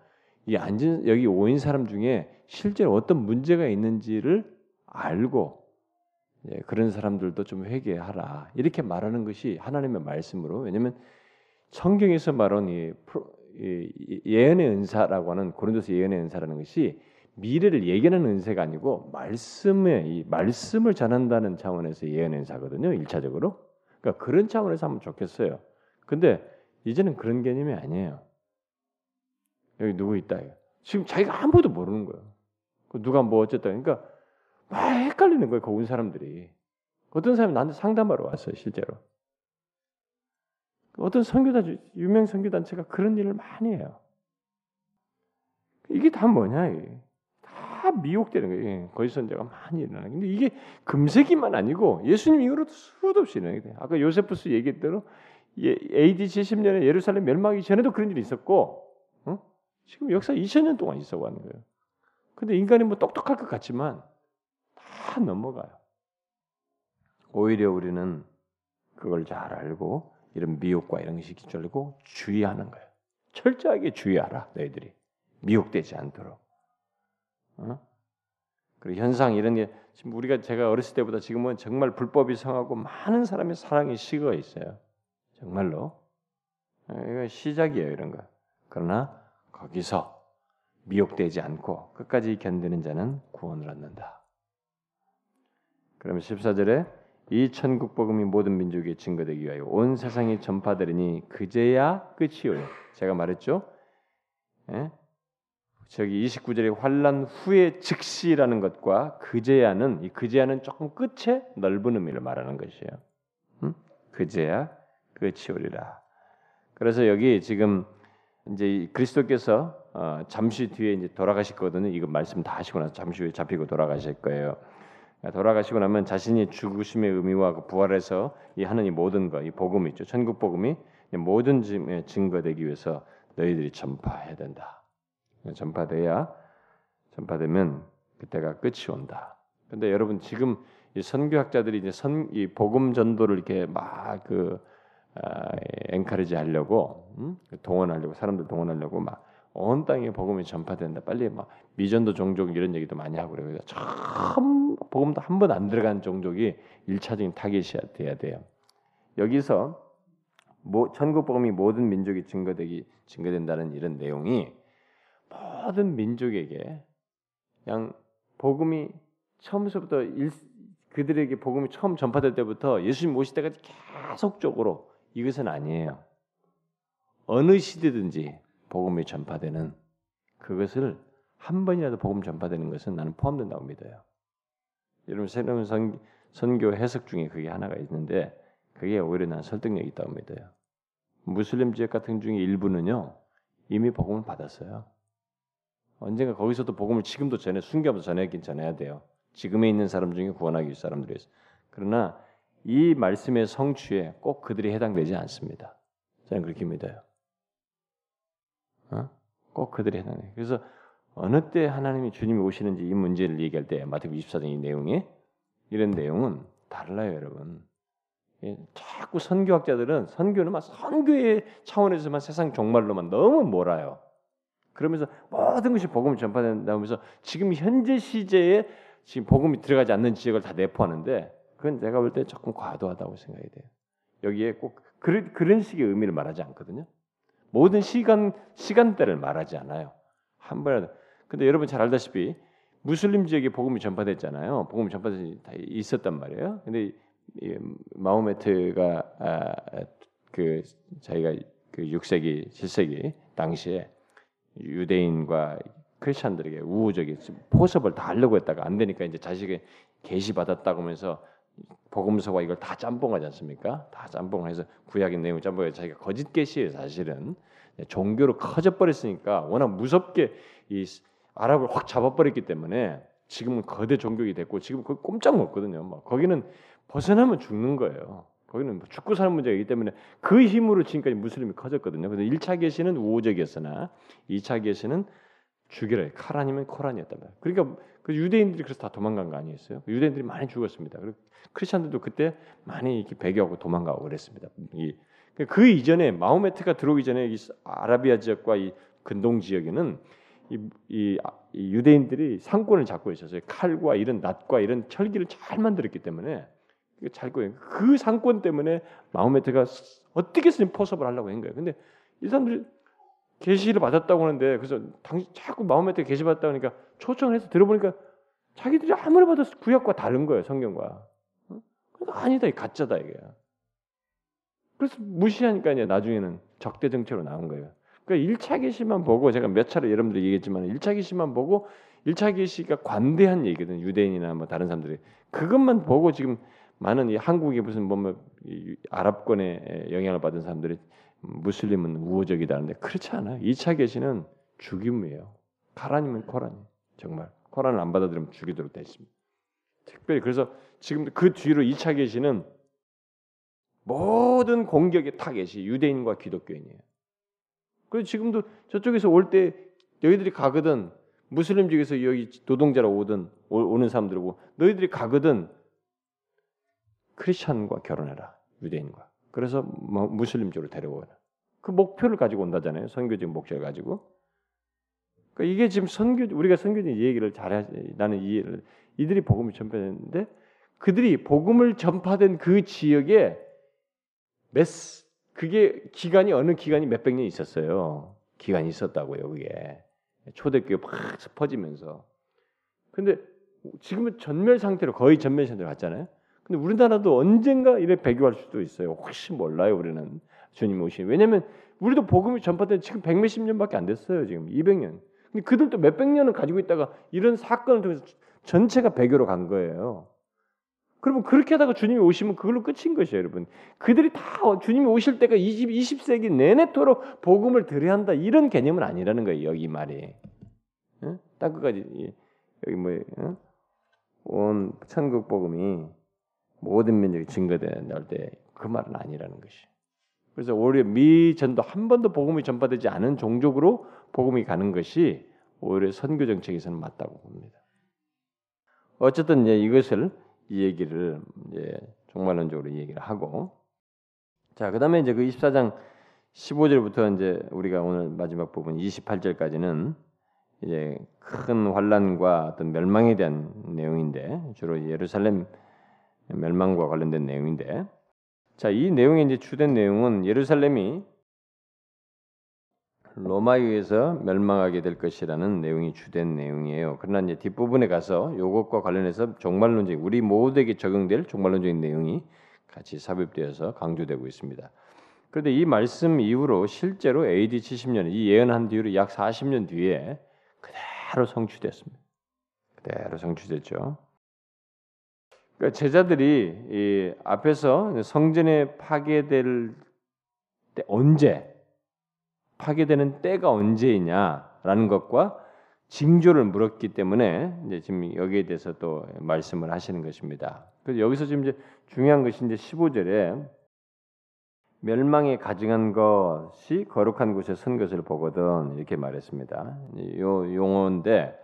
이 앉은 여기 오인 사람 중에 실제로 어떤 문제가 있는지를 알고 예, 그런 사람들도 좀 회개하라 이렇게 말하는 것이 하나님의 말씀으로 왜냐하면 성경에서 말한 이, 예언의 은사라고 하는 고린도서 예언의 은사라는 것이 미래를 예견하는 은사가 아니고 말씀의 이 말씀을 전한다는 차원에서 예언 은사거든요. 일차적으로. 그러니까 그런 차원에서 하면 좋겠어요. 근데 이제는 그런 개념이 아니에요. 여기 누구 있다. 지금 자기가 아무도 모르는 거예요. 그 누가 뭐 어쨌다. 그러니까 막 헷갈리는 거예요. 거기 온 사람들이. 어떤 사람이 나한테 상담하러 왔어요. 실제로. 어떤 선교단 유명 선교단체가 그런 일을 많이 해요. 이게 다 뭐냐 이게. 다 미혹되는 거예요. 예, 거짓 선자가 많이 일어나는. 근데 이게 금세기만 아니고 예수님 이후로도 수도 없이 일어나게 돼요. 아까 요세푸스 얘기했대로 AD 70년에 예루살렘 멸망하기 전에도 그런 일이 있었고 어? 지금 역사 2000년 동안 있어 왔는 거예요. 근데 인간이 뭐 똑똑할 것 같지만 다 넘어가요. 오히려 우리는 그걸 잘 알고 이런 미혹과 이런 것이 기절고 주의하는 거예요. 철저하게 주의하라 너희들이 미혹되지 않도록. 어? 그리고 현상 이런 게 지금 우리가 제가 어렸을 때보다 지금은 정말 불법이 성하고 많은 사람의 사랑이 식어 있어요. 정말로 이거 시작이에요 이런 거. 그러나 거기서 미혹되지 않고 끝까지 견디는 자는 구원을 얻는다. 그러면 14절에 이 천국 복음이 모든 민족에 증거되기 위하여 온 세상에 전파되리니 그제야 끝이요. 제가 말했죠. 예? 저기 29절에 환란 후에 즉시라는 것과 그제야는 이 그제야는 조금 끝에 넓은 의미를 말하는 것이에요. 음? 그제야 끝이 오리라. 그래서 여기 지금 이제 그리스도께서 어, 잠시 뒤에 이제 돌아가실 거든요. 이거 말씀 다 하시고 나서 잠시 후에 잡히고 돌아가실 거예요. 돌아가시고 나면 자신이 죽으심의 의미와 그 부활해서 이 하나님 모든 것, 이 복음 있죠. 천국 복음이 모든 짐에 증거되기 위해서 너희들이 전파해야 된다. 전파돼야 전파되면 그때가 끝이 온다. 근데 여러분 지금 이 선교학자들이 이제 선 이 복음 전도를 이렇게 막그 아, 엔카리지 하려고 음? 동원하려고 사람들 동원하려고 막 온 땅에 복음이 전파된다. 빨리 막 미전도 종족 이런 얘기도 많이 하고 그래요. 참 복음도 한 번 안 들어간 종족이 일차적인 타겟이 돼야 돼요. 여기서 모, 천국 복음이 모든 민족이 증거되기 증거된다는 이런 내용이 모든 민족에게 그냥 복음이 처음부터 일, 그들에게 복음이 처음 전파될 때부터 예수님 오실 때까지 계속적으로 이것은 아니에요. 어느 시대든지 복음이 전파되는 그것을 한 번이라도 복음 전파되는 것은 나는 포함된다고 믿어요. 여러분 새로운 선, 선교 해석 중에 그게 하나가 있는데 그게 오히려 난 설득력이 있다고 믿어요. 무슬림 지역 같은 중에 일부는요 이미 복음을 받았어요. 언젠가 거기서도 복음을 지금도 전해 순교하면서 전해긴 전해야 돼요. 지금에 있는 사람 중에 구원하기 위해 사람들이 있어. 그러나 이 말씀의 성취에 꼭 그들이 해당되지 않습니다. 저는 그렇게 믿어요. 어? 꼭 그들이 해당해. 그래서 어느 때 하나님이 주님이 오시는지 이 문제를 얘기할 때 마태복음 24장 이 내용에 이런 내용은 달라요, 여러분. 예, 자꾸 선교학자들은 선교는 막 선교의 차원에서만 세상 종말로만 너무 몰아요. 그러면서 모든 것이 복음을 전파된다면서 지금 현재 시제에 지금 복음이 들어가지 않는 지역을 다 내포하는데 그건 제가 볼 때 조금 과도하다고 생각이 돼요. 여기에 꼭 그런, 그런 식의 의미를 말하지 않거든요. 모든 시간 시간대를 말하지 않아요. 한 번이라도. 근데 여러분 잘 알다시피 무슬림 지역에 복음이 전파됐잖아요. 복음이 전파돼 있었단 말이에요. 근데 마호메트가 아, 그 자기가 그 6세기, 7세기 당시에 유대인과 크리스천들에게 우호적인 포섭을 다 하려고 했다가 안 되니까 이제 자식의 계시 받았다고 하면서 복음서와 이걸 다 짬뽕하지 않습니까? 다 짬뽕해서 구약의 내용을 짬뽕해 자기가 거짓 계시예요 사실은 종교로 커져 버렸으니까 워낙 무섭게 이 아랍을 확 잡아버렸기 때문에 지금은 거대 종교가 됐고 지금 그 꼼짝 못거든요. 뭐 거기는 벗어나면 죽는 거예요. 거기는 뭐 죽고 사는 문제이기 때문에 그 힘으로 지금까지 무슬림이 커졌거든요. 근데 1차 계시는 우호적이었으나 2차 계시는 죽이라 칼 아니면 코란이었단 말이에요. 그러니까 그 유대인들이 그래서 다 도망간 거 아니었어요? 유대인들이 많이 죽었습니다. 그리고 크리스천들도 그때 많이 이렇게 배교하고 도망가고 그랬습니다. 이, 그 이전에 마호메트가 들어오기 전에 이 아라비아 지역과 이 근동 지역에는 이, 이, 이 유대인들이 상권을 잡고 있었어요. 칼과 이런 낫과 이런 철기를 잘 만들었기 때문에 잘 거예요. 그 상권 때문에 마호메트가 어떻게 든 포섭을 하려고 한 거예요. 근데 이 사람들이 계시를 받았다고 하는데 그래서 당시 자꾸 마음에 계시 받았다 그러니까 초청을 해서 들어보니까 자기들이 아무리 봐도 구약과 다른 거예요 성경과 어? 아니다 이 가짜다 이게 그래서 무시하니까 이제 나중에는 적대 정체로 나온 거예요 그러니까 1차 계시만 보고 제가 몇 차례 여러분들 얘기했지만 1차 계시만 보고 1차 계시가 관대한 얘기거든 유대인이나 뭐 다른 사람들이 그것만 보고 지금 많은 이 한국에 무슨 뭐, 뭐 아랍권의 영향을 받은 사람들이 무슬림은 우호적이다는데 그렇지 않아요. 2차 계시는 죽임이에요. 가라니면 코란 정말 코란을 안 받아들이면 죽이도록 되어 있습니다. 특별히 그래서 지금 그 뒤로 2차 계시는 모든 공격의 타겟이 유대인과 기독교인이에요. 그래서 지금도 저쪽에서 올 때 너희들이 가거든 무슬림 쪽에서 여기 노동자로 오든 오는 사람들이고 너희들이 가거든 크리스천과 결혼해라 유대인과 그래서 뭐 무슬림 쪽으로 데려오라. 그 목표를 가지고 온다잖아요. 선교적 목적을 가지고. 그러니까 이게 지금 선교 우리가 선교진 얘기를 잘해 나는 이해를 이들이 복음을 전파했는데 그들이 복음을 전파된 그 지역에 몇 그게 기간이 어느 기간이 몇백 년 있었어요. 기간이 있었다고요, 그게. 초대교회 막 퍼지면서. 근데 지금은 전멸 상태로 거의 전멸 상태로 갔잖아요. 근데 우리나라도 언젠가 이래 배교할 수도 있어요. 혹시 몰라요, 우리는. 주님 오시. 왜냐면 우리도 복음이 전파된 지금 백몇십 년밖에 안 됐어요, 지금 200년. 근데 그들도 몇백 년을 가지고 있다가 이런 사건을 통해서 전체가 배교로 간 거예요. 그러면 그렇게 하다가 주님이 오시면 그걸로 끝인 것이에요, 여러분. 그들이 다 주님이 오실 때가 20, 20세기 내내토록 복음을 들어야 한다 이런 개념은 아니라는 거예요, 여기 말이. 응? 딱 끝까지 여기 뭐 응? 온 천국 복음이 모든 민족이 증거되는 때그 말은 아니라는 것이. 그래서 오히려 미 전도 한 번도 복음이 전파되지 않은 종족으로 복음이 가는 것이 오히려 선교 정책에서는 맞다고 봅니다. 어쨌든 이제 이것을 이 얘기를 이제 종말론적으로 얘기를 하고. 자 그다음에 이제 그 24장 15절부터 이제 우리가 오늘 마지막 부분 28절까지는 이제 큰 환란과 어떤 멸망에 대한 내용인데 주로 예루살렘 멸망과 관련된 내용인데. 자 이 내용의 이제 주된 내용은 예루살렘이 로마에 의해서 멸망하게 될 것이라는 내용이 주된 내용이에요. 그러나 이제 뒷부분에 가서 이것과 관련해서 종말론적 우리 모두에게 적용될 종말론적인 내용이 같이 삽입되어서 강조되고 있습니다. 그런데 이 말씀 이후로 실제로 AD 70년 이 예언한 뒤로 약 40년 뒤에 그대로 성취됐습니다. 그대로 성취됐죠. 그러니까 제자들이 이 앞에서 성전에 파괴될 때 언제 파괴되는 때가 언제이냐라는 것과 징조를 물었기 때문에 이제 지금 여기에 대해서 또 말씀을 하시는 것입니다. 그래서 여기서 지금 이제 중요한 것이 이제 15절에 멸망에 가증한 것이 거룩한 곳에 선 것을 보거든 이렇게 말했습니다. 요 용어인데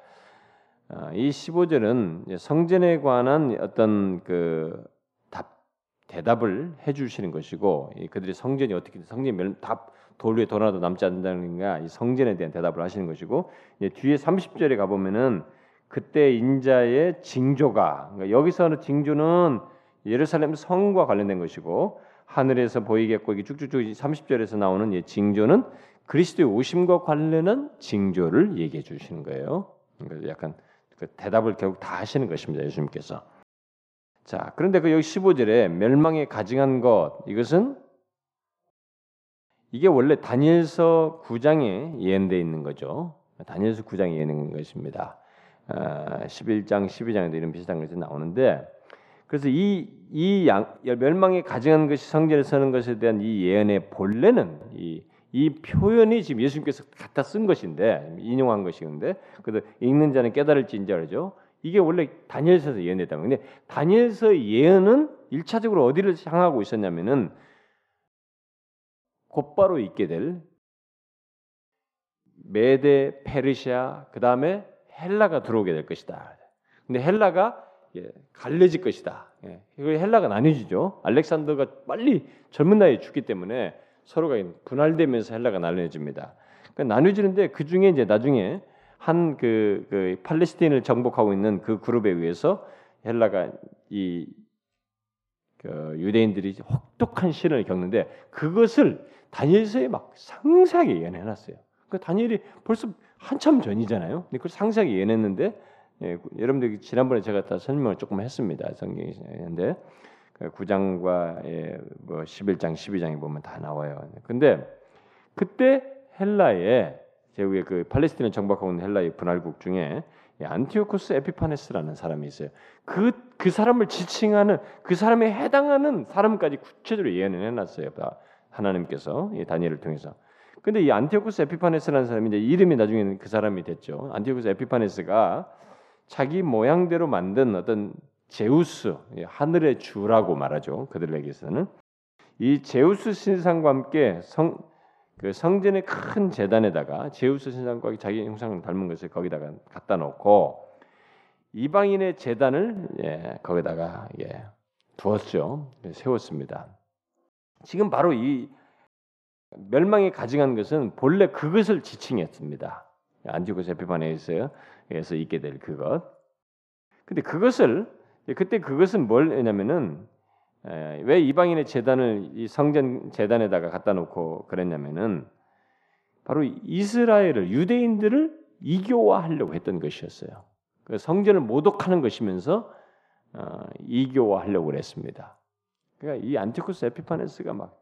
아, 이 15절은 성전에 관한 어떤 그 답, 대답을 해 주시는 것이고 그들이 성전이 어떻게 성전이 멸, 답 돌 위에 돌아도 남지 않는다는가 이 성전에 대한 대답을 하시는 것이고 뒤에 30절에 가 보면은 그때 인자의 징조가 그러니까 여기서는 징조는 예루살렘 성과 관련된 것이고 하늘에서 보이겠고 이게 쭉쭉쭉 30절에서 나오는 이 징조는 그리스도의 오심과 관련한 징조를 얘기해 주시는 거예요. 그러니까 약간 그 대답을 결국 다 하시는 것입니다. 예수님께서. 자, 그런데 그 여기 15절에 멸망에 가증한 것 이것은 이게 원래 다니엘서 9장에 예언되어 있는 거죠. 다니엘서 9장에 예언된 것입니다. 11장, 아, 12장에도 이런 비슷한 것이 나오는데 그래서 이, 이 양, 멸망에 가증한 것이 성전에 서는 것에 대한 이 예언의 본래는 이, 이 표현이 지금 예수님께서 갖다 쓴 것인데 인용한 것이는데 그래서 읽는 자는 깨달을지인지 알죠. 이게 원래 다니엘서에서 예언했다는 건데 다니엘서 예언은 일차적으로 어디를 향하고 있었냐면은 곧바로 있게 될 메데, 페르시아, 그 다음에 헬라가 들어오게 될 것이다. 근데 헬라가 예, 갈려질 것이다. 예, 헬라가 나뉘지죠. 알렉산더가 빨리 젊은 나이에 죽기 때문에 서로가 분할되면서 헬라가 나뉘어집니다. 그러니까 나뉘어지는데 그 중에 이제 나중에 한그 그 팔레스타인을 정복하고 있는 그 그룹에 의해서 헬라가 이 그 유대인들이 혹독한 시련을 겪는데 그것을 다니엘서에 막 상세하게 예언해놨어요. 그 다니엘이 벌써 한참 전이잖아요. 근데 그걸 상세하게 예언했는데 예, 여러분들 지난번에 제가 다 설명을 조금 했습니다. 9장과 그 예, 뭐 11장, 12장에 보면 다 나와요. 근데 그때 헬라에 제후에 그 팔레스타인을 정복하고 있는 헬라의 분할국 중에 안티오코스 에피파네스라는 사람이 있어요. 그, 그 사람을 지칭하는 그 사람에 해당하는 사람까지 구체적으로 예언을 해놨어요. 하나님께서 다니엘을 통해서. 근데 이 안티오코스 에피파네스라는 사람이 이제 이름이 나중에는 그 사람이 됐죠. 안티오코스 에피파네스가 자기 모양대로 만든 어떤 제우스 하늘의 주라고 말하죠. 그들에게서는 이 제우스 신상과 함께 성, 그 성전의 큰 재단에다가 제우스 신상과 자기 형상을 닮은 것을 거기다가 갖다 놓고 이방인의 재단을 예, 거기다가 예, 두었죠. 세웠습니다. 지금 바로 이 멸망에 가증한 것은 본래 그것을 지칭했습니다. 안티오코스 에피파네스에서 있게 될 그것. 근데 그것을 그때 그것은 뭘 했냐면은 왜 이방인의 재단을 이 성전 재단에다가 갖다 놓고 그랬냐면은 바로 이스라엘을 유대인들을 이교화하려고 했던 것이었어요. 그 성전을 모독하는 것이면서 어, 이교화하려고 그랬습니다. 그러니까 이 안티코스 에피파네스가 막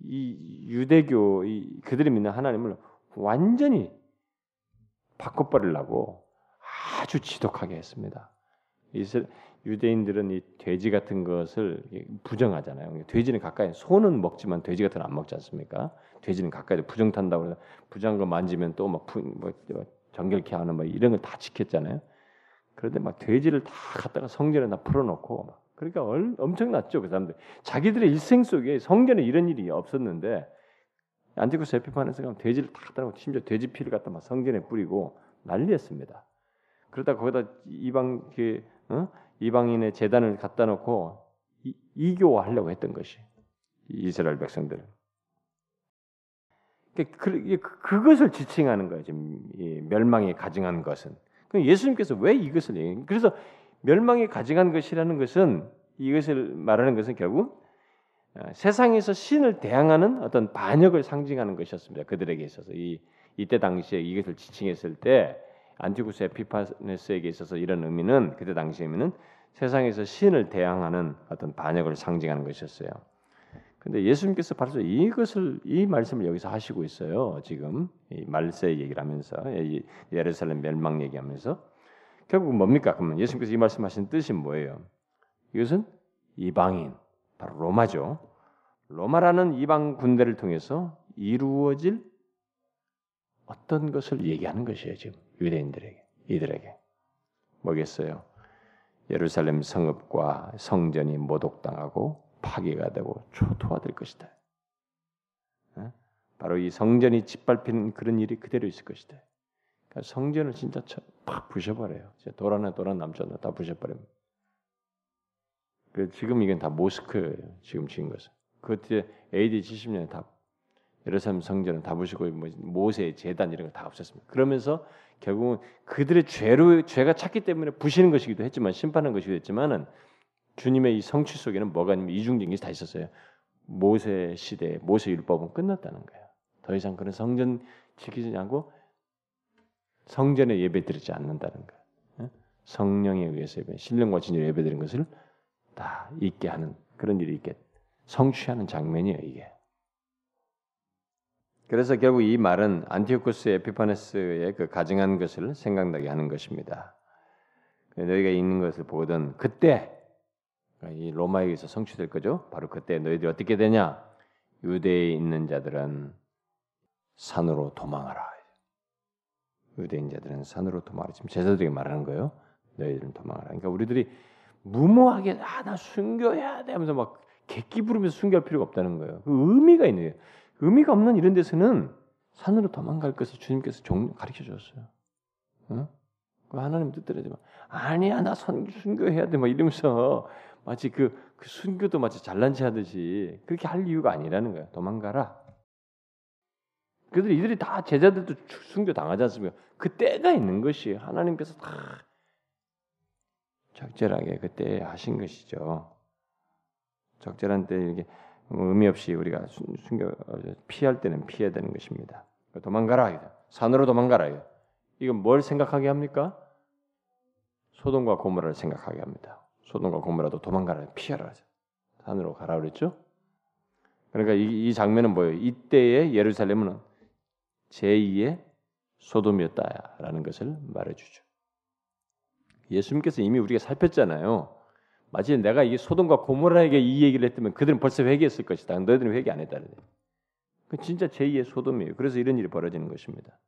이 유대교 이 그들이 믿는 하나님을 완전히 바꿔버리려고 아주 지독하게 했습니다. 이스 유대인들은 이 돼지 같은 것을 부정하잖아요. 돼지는 가까이 소는 먹지만 돼지 같은 건안 먹지 않습니까? 돼지는 가까이 부정 탄다고 해서 부정한 거 만지면 또막 뭐, 뭐 정결케 하는 뭐 이런 걸 다 지켰잖아요. 그런데 막 돼지를 다 갖다가 성전에 다 풀어놓고 막 그러니까 얼, 엄청났죠 그 사람들. 자기들의 일생 속에 성전에 이런 일이 없었는데 안티쿠스 에피파네스 가면 돼지를 다 놓고 심지어 돼지 피를 갖다 막 성전에 뿌리고 난리였습니다. 그러다 거기다 이방 그 어? 이방인의 재단을 갖다 놓고 이, 교화하려고 했던 것이 이스라엘 백성들을. 그, 그, 그것을 지칭하는 거예요. 지금 멸망에 가증한 것은. 예수님께서 왜 이것을 얘기해요? 그래서 멸망에 가증한 것이라는 것은 이것을 말하는 것은 결국 어, 세상에서 신을 대항하는 어떤 반역을 상징하는 것이었습니다. 그들에게 있어서 이 이때 당시에 이것을 지칭했을 때 안티구스 에피파네스에게 있어서 이런 의미는 그때 당시 의미는 세상에서 신을 대항하는 어떤 반역을 상징하는 것이었어요. 근데 예수님께서 바로 이것을 이 말씀을 여기서 하시고 있어요. 지금 이 말세 얘기를 하면서 예루살렘 멸망 얘기하면서 결국 뭡니까? 그러면 예수님께서 이 말씀하신 뜻이 뭐예요? 이것은 이방인 바로 로마죠. 로마라는 이방 군대를 통해서 이루어질 어떤 것을 얘기하는 것이에요. 지금 유대인들에게 이들에게 뭐겠어요? 예루살렘 성읍과 성전이 모독당하고 파괴가 되고 초토화될 것이다. 바로 이 성전이 짓밟히는 그런 일이 그대로 있을 것이다. 그러니까 성전을 진짜 팍 부셔버려요. 돌아나 돌아 남자나 다 부셔버립니다. 그 지금 이건 다 모스크예요. 지금 지은 것은. 그때 AD 70년에 다 예루살렘 성전을 다 부시고 뭐 모세의 재단 이런 거 다 없앴습니다. 그러면서 결국은 그들의 죄로 죄가 찼기 때문에 부시는 것이기도 했지만 심판한 것이기도 했지만은 주님의 이 성취 속에는 뭐가 이중적인 게 다 있었어요. 모세 시대 모세 율법은 끝났다는 거예요. 더 이상 그런 성전 지키지 않고 성전에 예배 드리지 않는다는. 예? 성령에 의해서 예배, 신령과 진리로 예배 드리는 것을 다 잊게 하는 그런 일이 있게 성취하는 장면이에요, 이게. 그래서 결국 이 말은 안티오코스 에피파네스의 그 가증한 것을 생각나게 하는 것입니다. 너희가 있는 것을 보든 그때 이 로마에게서 성취될 거죠. 바로 그때 너희들이 어떻게 되냐? 유대에 있는 자들은 산으로 도망하라. 유대인 자들은 산으로 도망하라. 지금 제자들에게 말하는 거예요. 너희들은 도망하라. 그러니까 우리들이 무모하게 아나 순교해야 돼 하면서 막 객기 부르면서 순교할 필요가 없다는 거예요. 그 의미가 있는 거예요. 의미가 없는 이런 데서는 산으로 도망갈 것을 주님께서 가르쳐 줬어요. 응? 그 하나님 뜻대로지만 아니야 나 순교해야 돼 막 이러면서 마치 그, 그 순교도 마치 잘난 체 하듯이 그렇게 할 이유가 아니라는 거예요. 도망가라. 그들이 이들이 다 제자들도 순교 당하지 않습니까? 그 때가 있는 것이 하나님께서 다 적절하게 그때 하신 것이죠. 적절한 때 이렇게 의미 없이 우리가 순교 피할 때는 피해야 되는 것입니다. 도망가라 산으로 도망가라 이건 뭘 생각하게 합니까? 소돔과 고모라를 생각하게 합니다. 소돔과 고모라도 도망가라 피하라 산으로 가라 그랬죠. 그러니까 이, 이 장면은 뭐예요? 이때의 예루살렘은 제2의 소돔이었다라는 것을 말해주죠. 예수님께서 이미 우리가 살폈잖아요. 마치 내가 이 소돔과 고모라에게 이 얘기를 했다면 그들은 벌써 회개했을 것이다. 너희들은 회개 안 했다는 그 진짜 제2의 소돔이에요. 그래서 이런 일이 벌어지는 것입니다.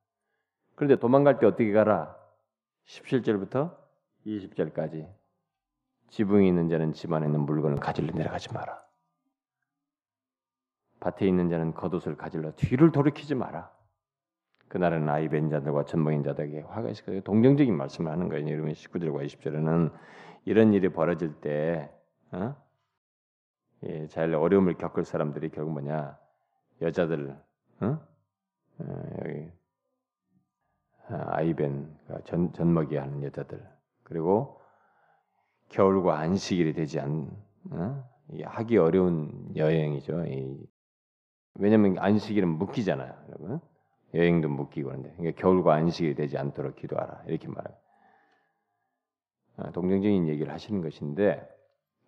그런데 도망갈 때 어떻게 가라? 17절부터 20절까지 지붕이 있는 자는 집 안에 있는 물건을 가질러 내려가지 마라. 밭에 있는 자는 겉옷을 가질러 뒤를 돌이키지 마라. 그날은 아이 벤 자들과 전먹인 자들에게 화가 있을 거예요. 동정적인 말씀을 하는 거예요. 여러분 19절과 20절에는 이런 일이 벌어질 때 어? 예, 잘 어려움을 겪을 사람들이 결국 뭐냐 여자들 어? 어, 여기 아이벤 전 전먹이 하는 여자들 그리고 겨울과 안식일이 되지 않 어? 하기 어려운 여행이죠. 왜냐하면 안식일은 묶이잖아요, 여러분. 여행도 묶이고 그런데 그러니까 겨울과 안식일이 되지 않도록 기도하라 이렇게 말해요. 아, 동정적인 얘기를 하시는 것인데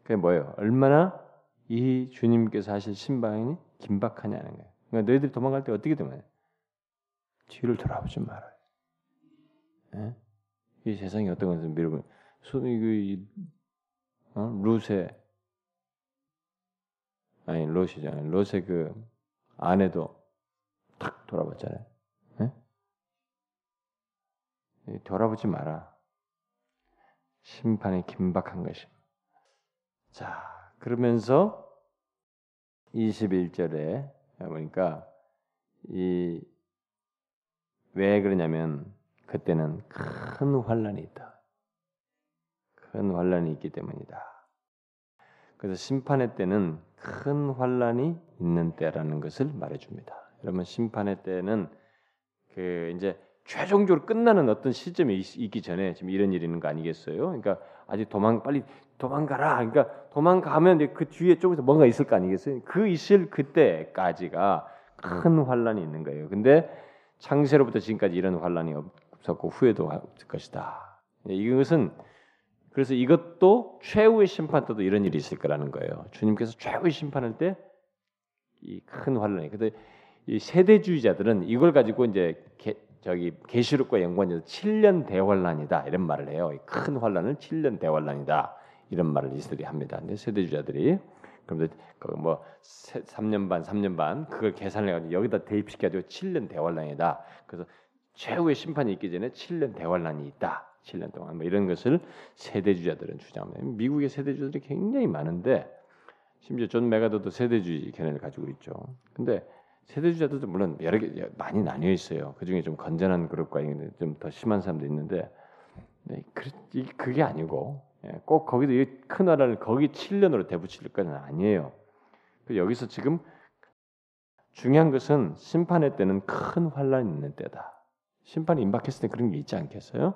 그게 뭐예요? 얼마나 이 주님께서 하실 신방이 긴박하냐는 거예요. 그러니까 너희들이 도망갈 때 어떻게 되면 뒤를 돌아보지 말아요. 예? 이 세상이 어떤 것을 미루고 손이 그 어? 루세 아니 롯이잖아요. 롯의 그 아내도 탁 돌아봤잖아요. 예? 돌아보지 마라. 심판이 긴박한 것입니다. 자, 그러면서 21절에 보니까 이 왜 그러냐면 그때는 큰 환란이 있다. 큰 환란이 있기 때문이다. 그래서 심판의 때는 큰 환란이 있는 때라는 것을 말해줍니다. 여러분 심판의 때는 그 이제 최종적으로 끝나는 어떤 시점이 있, 기 전에 지금 이런 일이 있는 거 아니겠어요? 그러니까 아직 도망 빨리 도망가라. 그러니까 도망가면 그 뒤에 쪽에서 뭔가 있을 거 아니겠어요? 그 있을 그때까지가 큰 환란이 있는 거예요. 근데 창세로부터 지금까지 이런 환란이 없었고 후에도 없을 것이다. 이것은 그래서 이것도 최후의 심판 때도 이런 일이 있을 거라는 거예요. 주님께서 최후의 심판할 때 이 큰 환란이. 근데 이 세대주의자들은 이걸 가지고 이제 저기 계시록과 연관해서 7년 대환란이다 이런 말을 해요. 큰 환란을 7년 대환란이다 이런 말을 이들이 합니다. 근데 세대주자들이 그런데 그뭐 3년 반, 3년 반 그걸 계산해 가지고 여기다 대입시켜 가지고 7년 대환란이다. 그래서 최후의 심판이 있기 전에 7년 대환란이 있다. 7년 동안 뭐 이런 것을 세대주자들은 주장합니다. 미국의 세대주자들이 굉장히 많은데 심지어 존 맥아더도 세대주의 견해를 가지고 있죠. 근데 세대주의자들도 물론 여러 개 많이 나뉘어 있어요. 그 중에 좀 건전한 그룹과 좀 더 심한 사람도 있는데 네, 그게 아니고 예, 꼭 거기도 큰 환란을 거기 7년으로 대붙일 건 아니에요. 그 여기서 지금 중요한 것은 심판의 때는 큰 환란이 있는 때다. 심판이 임박했을 때 그런 게 있지 않겠어요?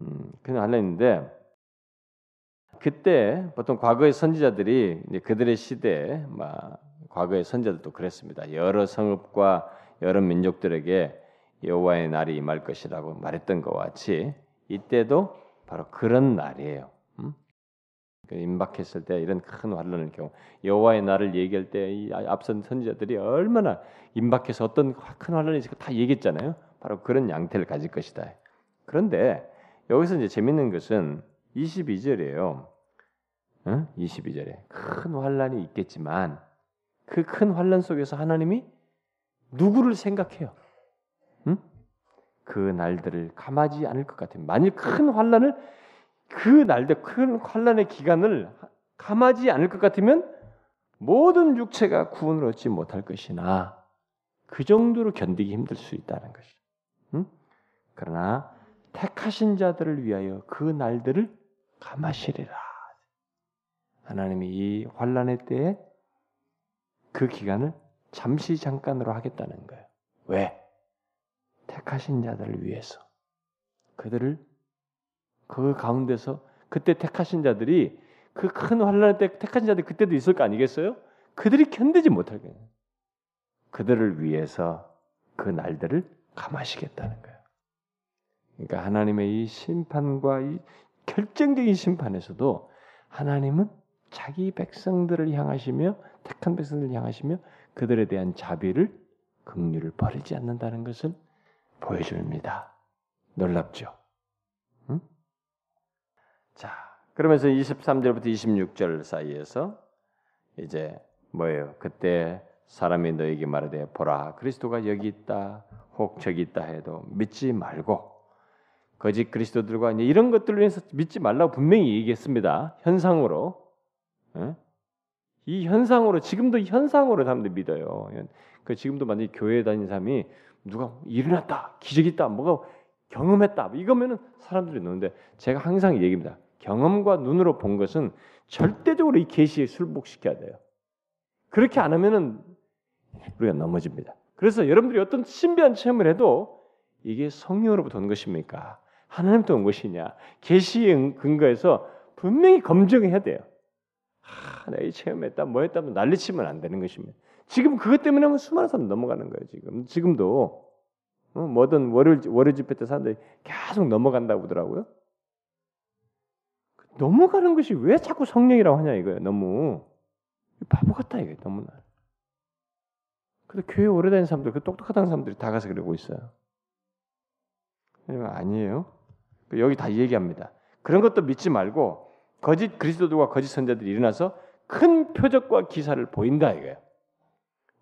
음, 그런 환란인데 그때 보통 과거의 선지자들이 그들의 시대에 막 과거의 선자들도 그랬습니다. 여러 성읍과 여러 민족들에게 여호와의 날이 임할 것이라고 말했던 것과 같이 이때도 바로 그런 날이에요. 음? 그 임박했을 때 이런 큰 환란의 경우 여호와의 날을 얘기할 때 앞선 선지자들이 얼마나 임박해서 어떤 큰 환란이 있을까 다 얘기했잖아요. 바로 그런 양태를 가질 것이다. 그런데 여기서 이제 재밌는 것은 22절이에요. 응? 22절에 큰 환란이 있겠지만 그 큰 환란 속에서 하나님이 누구를 생각해요? 응? 그 날들을 감하지 않을 것 같아요. 만일 큰 환란을 그 날들 큰 환란의 기간을 감하지 않을 것 같으면 모든 육체가 구원을 얻지 못할 것이나 그 정도로 견디기 힘들 수 있다는 것이죠. 응? 그러나 택하신 자들을 위하여 그 날들을 감하시리라. 하나님이 이 환란의 때에 그 기간을 잠시 잠깐으로 하겠다는 거예요. 왜? 택하신 자들을 위해서. 그들을 그 가운데서 그때 택하신 자들이 그 큰 환란의 때 택하신 자들이 그때도 있을 거 아니겠어요? 그들이 견디지 못할 거예요. 그들을 위해서 그 날들을 감하시겠다는 거예요. 그러니까 하나님의 이 심판과 이 결정적인 심판에서도 하나님은 자기 백성들을 향하시며 택한 백성들을 향하시며 그들에 대한 자비를 긍휼을 버리지 않는다는 것을 보여줍니다. 놀랍죠? 응? 자, 그러면서 23절부터 26절 사이에서 이제 뭐예요? 그때 사람이 너에게 말하되 보라 그리스도가 여기 있다 혹 저기 있다 해도 믿지 말고 거짓 그리스도들과 이런 것들로 인해서 믿지 말라고 분명히 얘기했습니다. 현상으로 예? 이 현상으로 지금도 현상으로 사람들 믿어요. 그 지금도 만약 교회 다니는 사람이 누가 일어났다, 기적이 있다, 뭐가 경험했다 이거면은 사람들이 넣는데 제가 항상 얘기합니다. 경험과 눈으로 본 것은 절대적으로 이 계시에 술복시켜야 돼요. 그렇게 안 하면은 우리가 넘어집니다. 그래서 여러분들이 어떤 신비한 체험을 해도 이게 성령으로부터 온 것입니까? 하나님부터 온 것이냐? 계시의 근거에서 분명히 검증해야 돼요. 아, 내가 이 체험했다, 뭐 했다, 난리치면 안 되는 것입니다. 지금 그것 때문에 수많은 사람 넘어가는 거예요. 지금 지금도 어, 뭐든 월요 월요 집회 때 사람들이 계속 넘어간다고 그러더라고요. 넘어가는 것이 왜 자꾸 성령이라고 하냐 이거예요. 너무 바보 같다 이게 너무나. 근데 교회 오래 다닌 사람들, 그 똑똑하다는 사람들이 다 가서 그러고 있어요. 아니에요. 여기 다 얘기합니다. 그런 것도 믿지 말고 거짓 그리스도들과 거짓 선자들이 일어나서 큰 표적과 기사를 보인다 이거예요.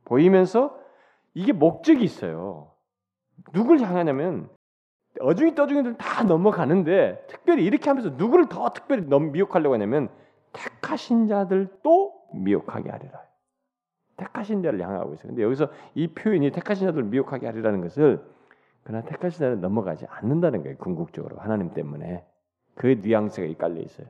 보이면서 이게 목적이 있어요. 누굴 향하냐면 어중이 떠중이들 다 넘어가는데 특별히 이렇게 하면서 누구를 더 특별히 넘 미혹하려고 하냐면 택하신 자들도 미혹하게 하리라. 택하신 자를 향하고 있어요. 근데 여기서 이 표현이 택하신 자들을 미혹하게 하리라는 것을 그러나 택하신 자를 넘어가지 않는다는 거예요. 궁극적으로 하나님 때문에 그 뉘앙스가 깔려 있어요.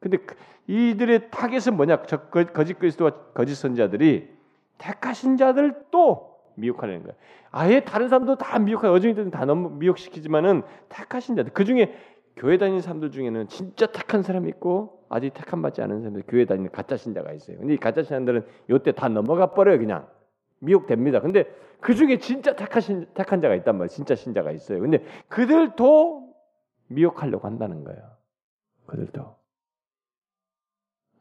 근데 그 이들의 타겟은 뭐냐? 저 거짓 그리스도와 거짓 선지자들이 택하신 자들도 미혹하려는 거예요. 아예 다른 사람도 다 미혹하고 어중이들은 다 너무 미혹시키지만은 택하신 자들 그 중에 교회 다니는 사람들 중에는 진짜 택한 사람이 있고 아직 택한 받지 않은 사람들 교회 다니는 가짜 신자가 있어요. 근데 이 가짜 신자들은 요때 다 넘어가 버려요 그냥 미혹됩니다. 근데 그 중에 진짜 택하신 택한 자가 있단 말이에요. 진짜 신자가 있어요. 근데 그들도 미혹하려고 한다는 거예요. 그들도 어,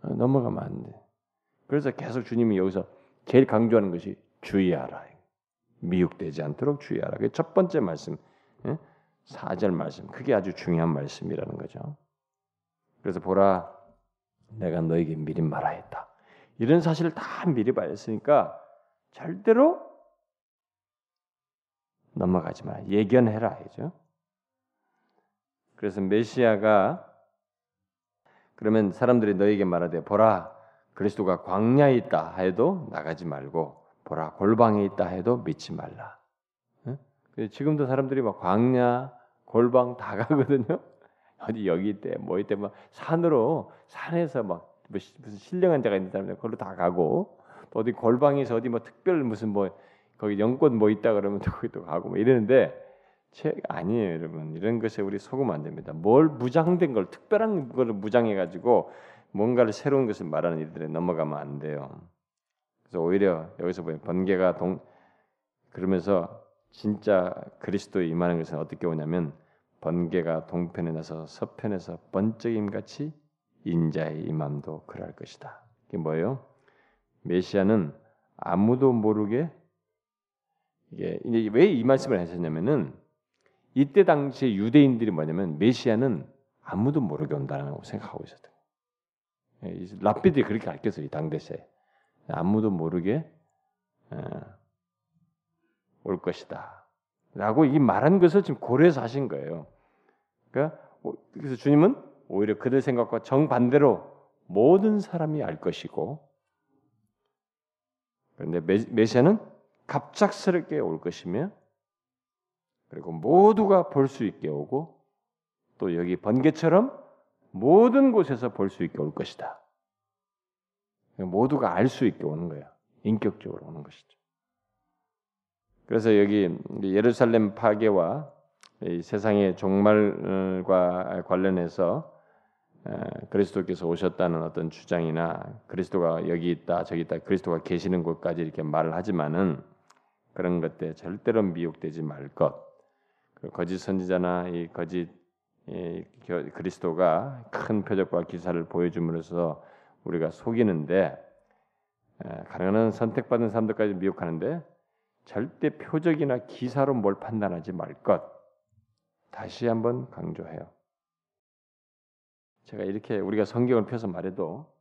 넘어가면 안 돼. 그래서 계속 주님이 여기서 제일 강조하는 것이 주의하라. 미혹되지 않도록 주의하라. 그게 첫 번째 말씀, 4절 예? 말씀. 그게 아주 중요한 말씀이라는 거죠. 그래서 보라, 내가 너에게 미리 말하였다. 이런 사실을 다 미리 말했으니까 절대로 넘어가지 마. 예견해라. 이죠. 그래서 메시아가 그러면 사람들이 너에게 말하되 보라 그리스도가 광야에 있다 해도 나가지 말고 보라 골방에 있다 해도 믿지 말라. 지금도 사람들이 막 광야, 골방 다 가거든요. 어디 여기 있대, 뭐 있대, 막 산으로 산에서 막 무슨 신령한 자가 있는 사람들 거기로 다 가고 또 어디 골방에서 어디 뭐 특별 무슨 뭐 거기 영권 뭐 있다 그러면 또 거기 또 가고 뭐 이러는데 책 아니에요, 여러분. 이런 것에 우리 속으면 안 됩니다. 뭘 무장된 걸 특별한 걸 무장해 가지고 뭔가를 새로운 것을 말하는 일들에 넘어가면 안 돼요. 그래서 오히려 여기서 보면 번개가 동 그러면서 진짜 그리스도에 임하는 것은 어떻게 오냐면 번개가 동편에 나서 서편에서 번쩍임 같이 인자의 임함도 그럴 것이다. 이게 뭐예요? 메시아는 아무도 모르게 이게 왜 이 말씀을 하셨냐면은 이때 당시에 유대인들이 뭐냐면 메시아는 아무도 모르게 온다고 생각하고 있었던 거예요. 랍비들이 그렇게 가르쳤어요. 이 당대세. 아무도 모르게 올 것이다. 라고 이 말한 것을 지금 고려해서 하신 거예요. 그러니까 그래서 주님은 오히려 그들 생각과 정반대로 모든 사람이 알 것이고 그런데 메시아는 갑작스럽게 올 것이며 그리고 모두가 볼 수 있게 오고 또 여기 번개처럼 모든 곳에서 볼 수 있게 올 것이다. 모두가 알 수 있게 오는 거야. 인격적으로 오는 것이죠. 그래서 여기 예루살렘 파괴와 세상의 종말과 관련해서 그리스도께서 오셨다는 어떤 주장이나 그리스도가 여기 있다 저기 있다 그리스도가 계시는 곳까지 이렇게 말을 하지만은 그런 것들 절대로 미혹되지 말 것. 그 거짓 선지자나 이 거짓 이 그리스도가 큰 표적과 기사를 보여줌으로써 우리가 속이는데 가능한 선택받은 사람들까지 미혹하는데 절대 표적이나 기사로 뭘 판단하지 말 것. 다시 한번 강조해요. 제가 이렇게 우리가 성경을 펴서 말해도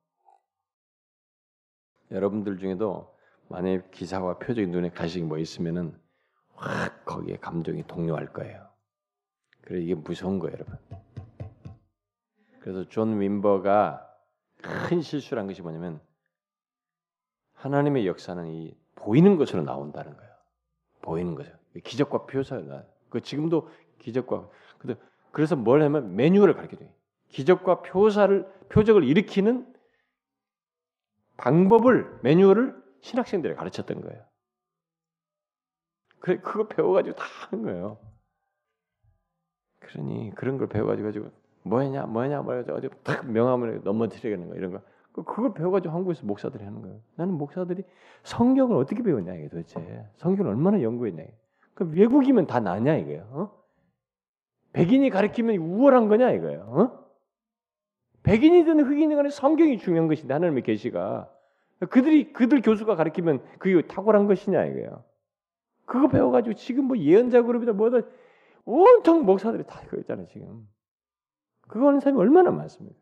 여러분들 중에도 만약 기사와 표적이 눈에 가시기 뭐 있으면은 확 거기에 감정이 동요할 거예요. 그래 이게 무서운 거예요, 여러분. 그래서 존 윔버가 큰 실수를 한 것이 뭐냐면 하나님의 역사는 이 보이는 것으로 나온다는 거예요. 보이는 거죠. 기적과 표사가 그 지금도 기적과 그래서 뭘 하면 매뉴얼을 가르쳐 줘요. 기적과 표사를 표적을 일으키는 방법을 매뉴얼을 신학생들에 가르쳤던 거예요. 그래 그거 배워가지고 다 하는 거예요. 그러니 그런 걸 배워가지고 가지고 뭐냐 뭐냐 말해서 어디 탁 명함을 넘어뜨리는 거 이런 거 그걸 배워가지고 한국에서 목사들이 하는 거예요. 나는 목사들이 성경을 어떻게 배웠냐 이게 도대체 성경을 얼마나 연구했냐. 그 외국이면 다 나냐 이거예요. 어? 백인이 가르치면 우월한 거냐 이거예요. 어? 백인이든 흑인이든 성경이 중요한 것인데 하나님의 계시가 그들이 그들 교수가 가르치면 그게 탁월한 것이냐 이거예요. 그거 배워가지고 지금 뭐 예언자 그룹이다 뭐다 온통 목사들이 다 그거 있잖아요 지금. 그거 하는 사람이 얼마나 많습니까?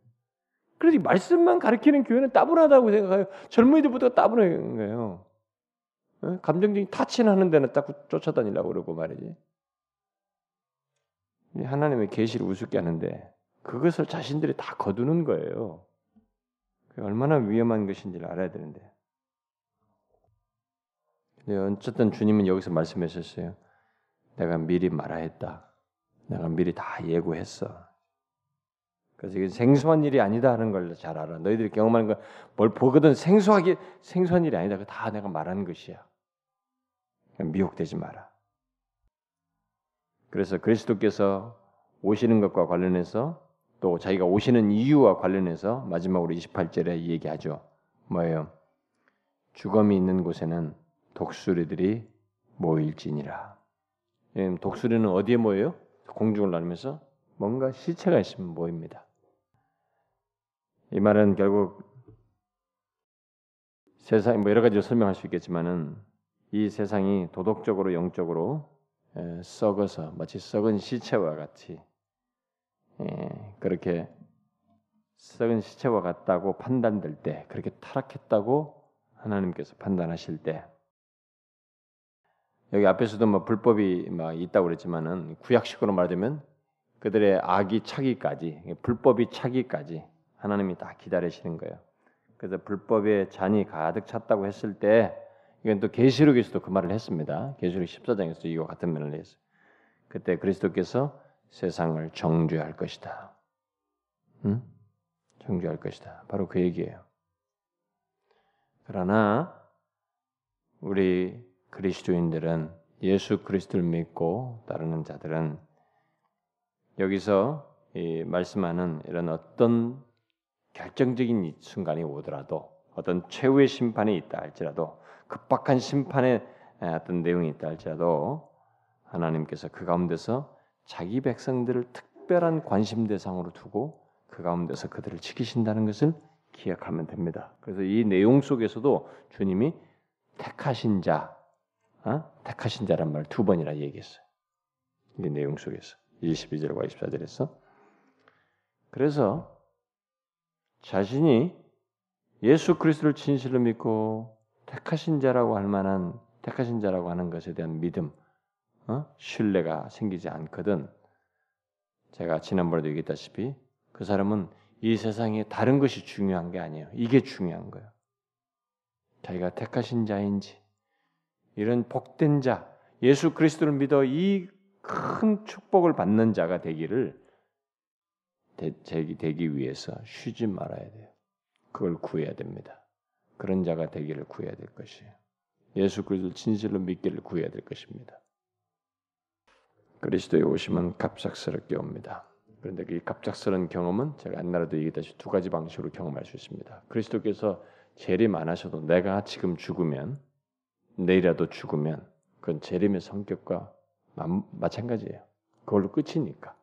그래서 말씀만 가르치는 교회는 따분하다고 생각해요. 젊은이들부터 따분한 거예요. 어? 감정적인 타치하는 데는 딱 쫓아다니려고 그러고 말이지. 하나님의 계시를 우습게 하는데 그것을 자신들이 다 거두는 거예요. 얼마나 위험한 것인지를 알아야 되는데. 근데 어쨌든 주님은 여기서 말씀하셨어요. 내가 미리 말하였다. 내가 미리 다 예고했어. 그래서 이게 생소한 일이 아니다 하는 걸 잘 알아. 너희들이 경험하는 거뭘 보거든 생소하게 생소한 일이 아니다. 다 내가 말하는 것이야. 미혹되지 마라. 그래서 그리스도께서 오시는 것과 관련해서 또 자기가 오시는 이유와 관련해서 마지막으로 28절에 얘기하죠. 뭐예요? 죽음이 있는 곳에는 독수리들이 모일지니라. 예, 독수리는 어디에 모여요? 공중을 나누면서 뭔가 시체가 있으면 모입니다. 이 말은 결국 세상 뭐 여러 가지로 설명할 수 있겠지만은 이 세상이 도덕적으로 영적으로 썩어서 마치 썩은 시체와 같이 그렇게 썩은 시체와 같다고 판단될 때 그렇게 타락했다고 하나님께서 판단하실 때 여기 앞에서도 뭐 불법이 막 있다고 그랬지만은 구약식으로 말하자면 그들의 악이 차기까지 불법이 차기까지 하나님이 다 기다리시는 거예요. 그래서 불법의 잔이 가득 찼다고 했을 때 이건 또 계시록에서도 그 말을 했습니다. 계시록 14장에서 이와 같은 면을 했어요. 그때 그리스도께서 세상을 정죄할 것이다. 응? 정죄할 것이다. 바로 그 얘기예요. 그러나 우리 그리스도인들은 예수 그리스도를 믿고 따르는 자들은 여기서 말씀하는 이런 어떤 결정적인 순간이 오더라도 어떤 최후의 심판이 있다 할지라도 급박한 심판의 어떤 내용이 있다 할지라도 하나님께서 그 가운데서 자기 백성들을 특별한 관심 대상으로 두고 그 가운데서 그들을 지키신다는 것을 기억하면 됩니다. 그래서 이 내용 속에서도 주님이 택하신 자, 어? 택하신 자란 말 두 번이나 얘기했어요. 이 내용 속에서 22절과 24절에서 그래서 자신이 예수 그리스도를 진실로 믿고 택하신 자라고 할 만한 택하신 자라고 하는 것에 대한 믿음, 어? 신뢰가 생기지 않거든. 제가 지난번에도 얘기했다시피 그 사람은 이 세상에 다른 것이 중요한 게 아니에요. 이게 중요한 거예요. 자기가 택하신 자인지 이런 복된 자, 예수 그리스도를 믿어 이 큰 축복을 받는 자가 되기를 되기 위해서 쉬지 말아야 돼요. 그걸 구해야 됩니다. 그런 자가 되기를 구해야 될 것이에요. 예수 그리스도를 진실로 믿기를 구해야 될 것입니다. 그리스도에 오시면 갑작스럽게 옵니다. 그런데 이 갑작스러운 경험은 제가 옛날에도 얘기했듯이 두 가지 방식으로 경험할 수 있습니다. 그리스도께서 재림 안 하셔도 내가 지금 죽으면 내일이라도 죽으면 그건 재림의 성격과 마 찬가지예요. 그걸로 끝이니까.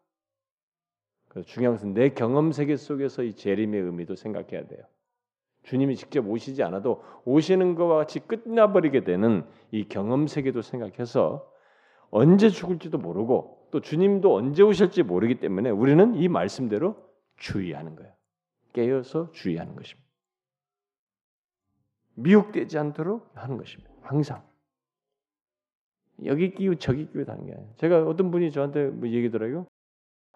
그래서 중요한 것은 내 경험 세계 속에서 이 재림의 의미도 생각해야 돼요. 주님이 직접 오시지 않아도 오시는 것과 같이 끝나버리게 되는 이 경험 세계도 생각해서 언제 죽을지도 모르고 또 주님도 언제 오실지 모르기 때문에 우리는 이 말씀대로 주의하는 거예요. 깨어서 주의하는 것입니다. 미혹되지 않도록 하는 것입니다. 항상. 여기 끼고 저기 끼고 다는 게 아니에요. 제가 어떤 분이 저한테 뭐 얘기더라고요.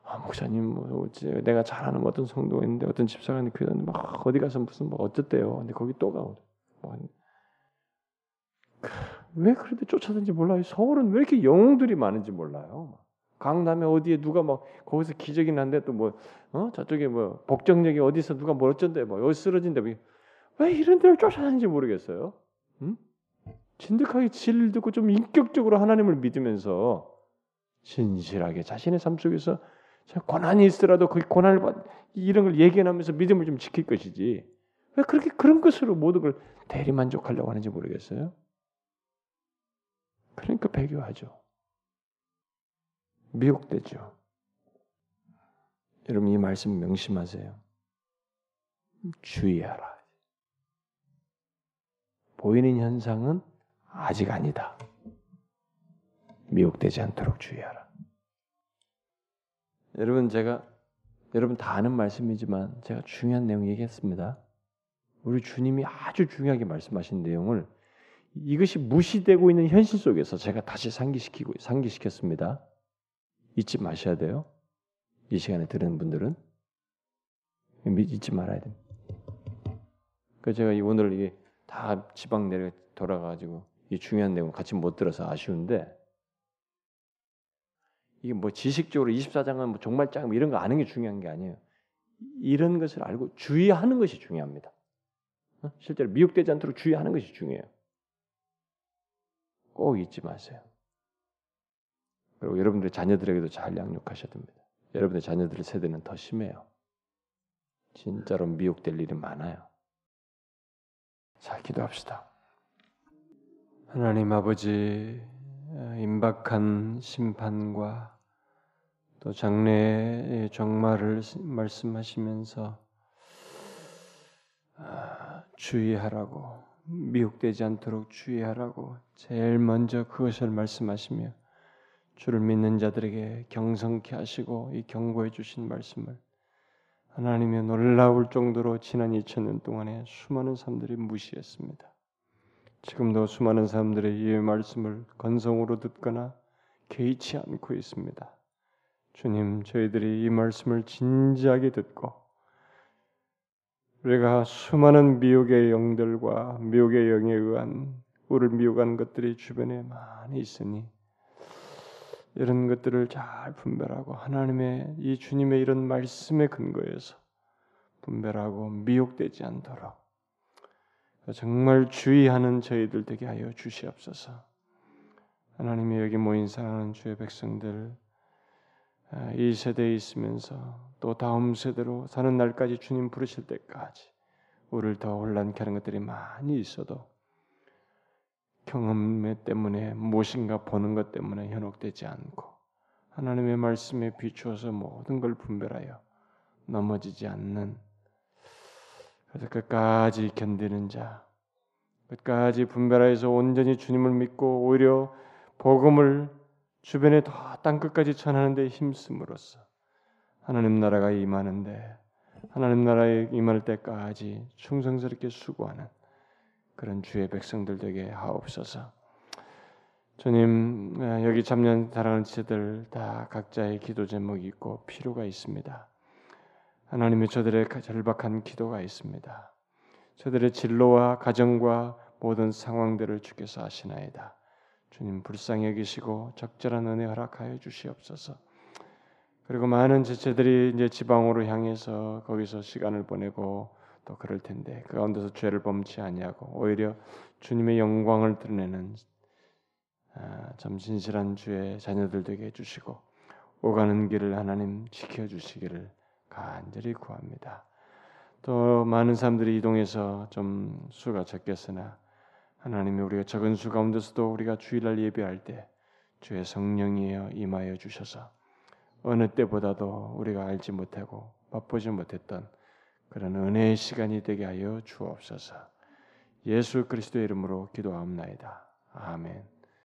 아, 목사님 뭐 내가 잘 아는 어떤 성도가 있는데 어떤 집사가 있는데 교회 막 어디 가서 무슨 뭐 어쨌대요. 근데 거기 또 가. 뭐, 왜 그런데 쫓아다니지 몰라요. 서울은 왜 이렇게 영웅들이 많은지 몰라요. 강남에 어디에 누가 막 거기서 기적이 난데 또 뭐 어? 저쪽에 뭐 복정역에 어디서 누가 뭐 어쩐데 뭐 여기 쓰러진데 뭐 왜 이런 데를 쫓아다니는지 모르겠어요. 응? 진득하게 진리를 듣고 좀 인격적으로 하나님을 믿으면서 진실하게 자신의 삶 속에서 고난이 있더라도 그 고난을 받 이런 걸 얘기하면서 믿음을 좀 지킬 것이지. 왜 그렇게 그런 것으로 모든 걸 대리 만족하려고 하는지 모르겠어요. 그러니까 배교하죠. 미혹되죠. 여러분 이 말씀 명심하세요. 주의하라. 보이는 현상은 아직 아니다. 미혹되지 않도록 주의하라. 여러분 제가 여러분 다 아는 말씀이지만 제가 중요한 내용 얘기했습니다. 우리 주님이 아주 중요하게 말씀하신 내용을 이것이 무시되고 있는 현실 속에서 제가 다시 상기시키고 상기시켰습니다. 잊지 마셔야 돼요. 이 시간에 들은 분들은 잊지 말아야 됩니다. 그 제가 오늘 이게 다 지방 내려 돌아가지고 이 중요한 내용 같이 못 들어서 아쉬운데 이게 뭐 지식적으로 24장은 뭐 정말 짱 이런 거 아는 게 중요한 게 아니에요. 이런 것을 알고 주의하는 것이 중요합니다. 어? 실제로 미혹되지 않도록 주의하는 것이 중요해요. 꼭 잊지 마세요. 그리고 여러분들의 자녀들에게도 잘 양육하셔야 됩니다. 여러분의 자녀들 세대는 더 심해요. 진짜로 미혹될 일이 많아요. 자, 기도합시다. 하나님 아버지, 임박한 심판과 또 장래의 종말을 말씀하시면서 아, 주의하라고 미혹되지 않도록 주의하라고 제일 먼저 그것을 말씀하시며 주를 믿는 자들에게 경성케 하시고 이 경고해 주신 말씀을 하나님의 놀라울 정도로 지난 2000년 동안에 수많은 사람들이 무시했습니다. 지금도 수많은 사람들이 이 말씀을 건성으로 듣거나 개의치 않고 있습니다. 주님, 저희들이 이 말씀을 진지하게 듣고 우리가 수많은 미혹의 영들과 미혹의 영에 의한 우리를 미혹한 것들이 주변에 많이 있으니 이런 것들을 잘 분별하고 하나님의 이 주님의 이런 말씀의 근거에서 분별하고 미혹되지 않도록 정말 주의하는 저희들 되게 하여 주시옵소서. 하나님의 여기 모인 사랑하는 주의 백성들 아, 이 세대에 있으면서 또 다음 세대로 사는 날까지 주님 부르실 때까지 우리를 더 혼란케 하는 것들이 많이 있어도 경험 때문에 무엇인가 보는 것 때문에 현혹되지 않고 하나님의 말씀에 비추어서 모든 걸 분별하여 넘어지지 않는 그래서 끝까지 견디는 자 끝까지 분별하여서 온전히 주님을 믿고 오히려 복음을 주변에 더 땅끝까지 전하는데 힘쓰므로써 하나님 나라가 임하는데 하나님 나라에 임할 때까지 충성스럽게 수고하는 그런 주의 백성들 되게 하옵소서. 주님 여기 참년 사랑하는 지체들 다 각자의 기도 제목이 있고 필요가 있습니다. 하나님의 저들의 절박한 기도가 있습니다. 저들의 진로와 가정과 모든 상황들을 주께서 아시나이다. 주님 불쌍히 여기시고 적절한 은혜 허락하여 주시옵소서. 그리고 많은 지체들이 이제 지방으로 향해서 거기서 시간을 보내고 또 그럴 텐데 그 가운데서 죄를 범치 아니하고 오히려 주님의 영광을 드러내는 아, 참 진실한 주의 자녀들 되게 해주시고 오가는 길을 하나님 지켜주시기를 간절히 구합니다. 또 많은 사람들이 이동해서 좀 수가 적겠으나 하나님이 우리가 적은 수 가운데서도 우리가 주일날 예배할 때 주의 성령이여 임하여 주셔서 어느 때보다도 우리가 알지 못하고 맛보지 못했던 그런 은혜의 시간이 되게 하여 주옵소서. 예수 그리스도의 이름으로 기도하옵나이다. 아멘.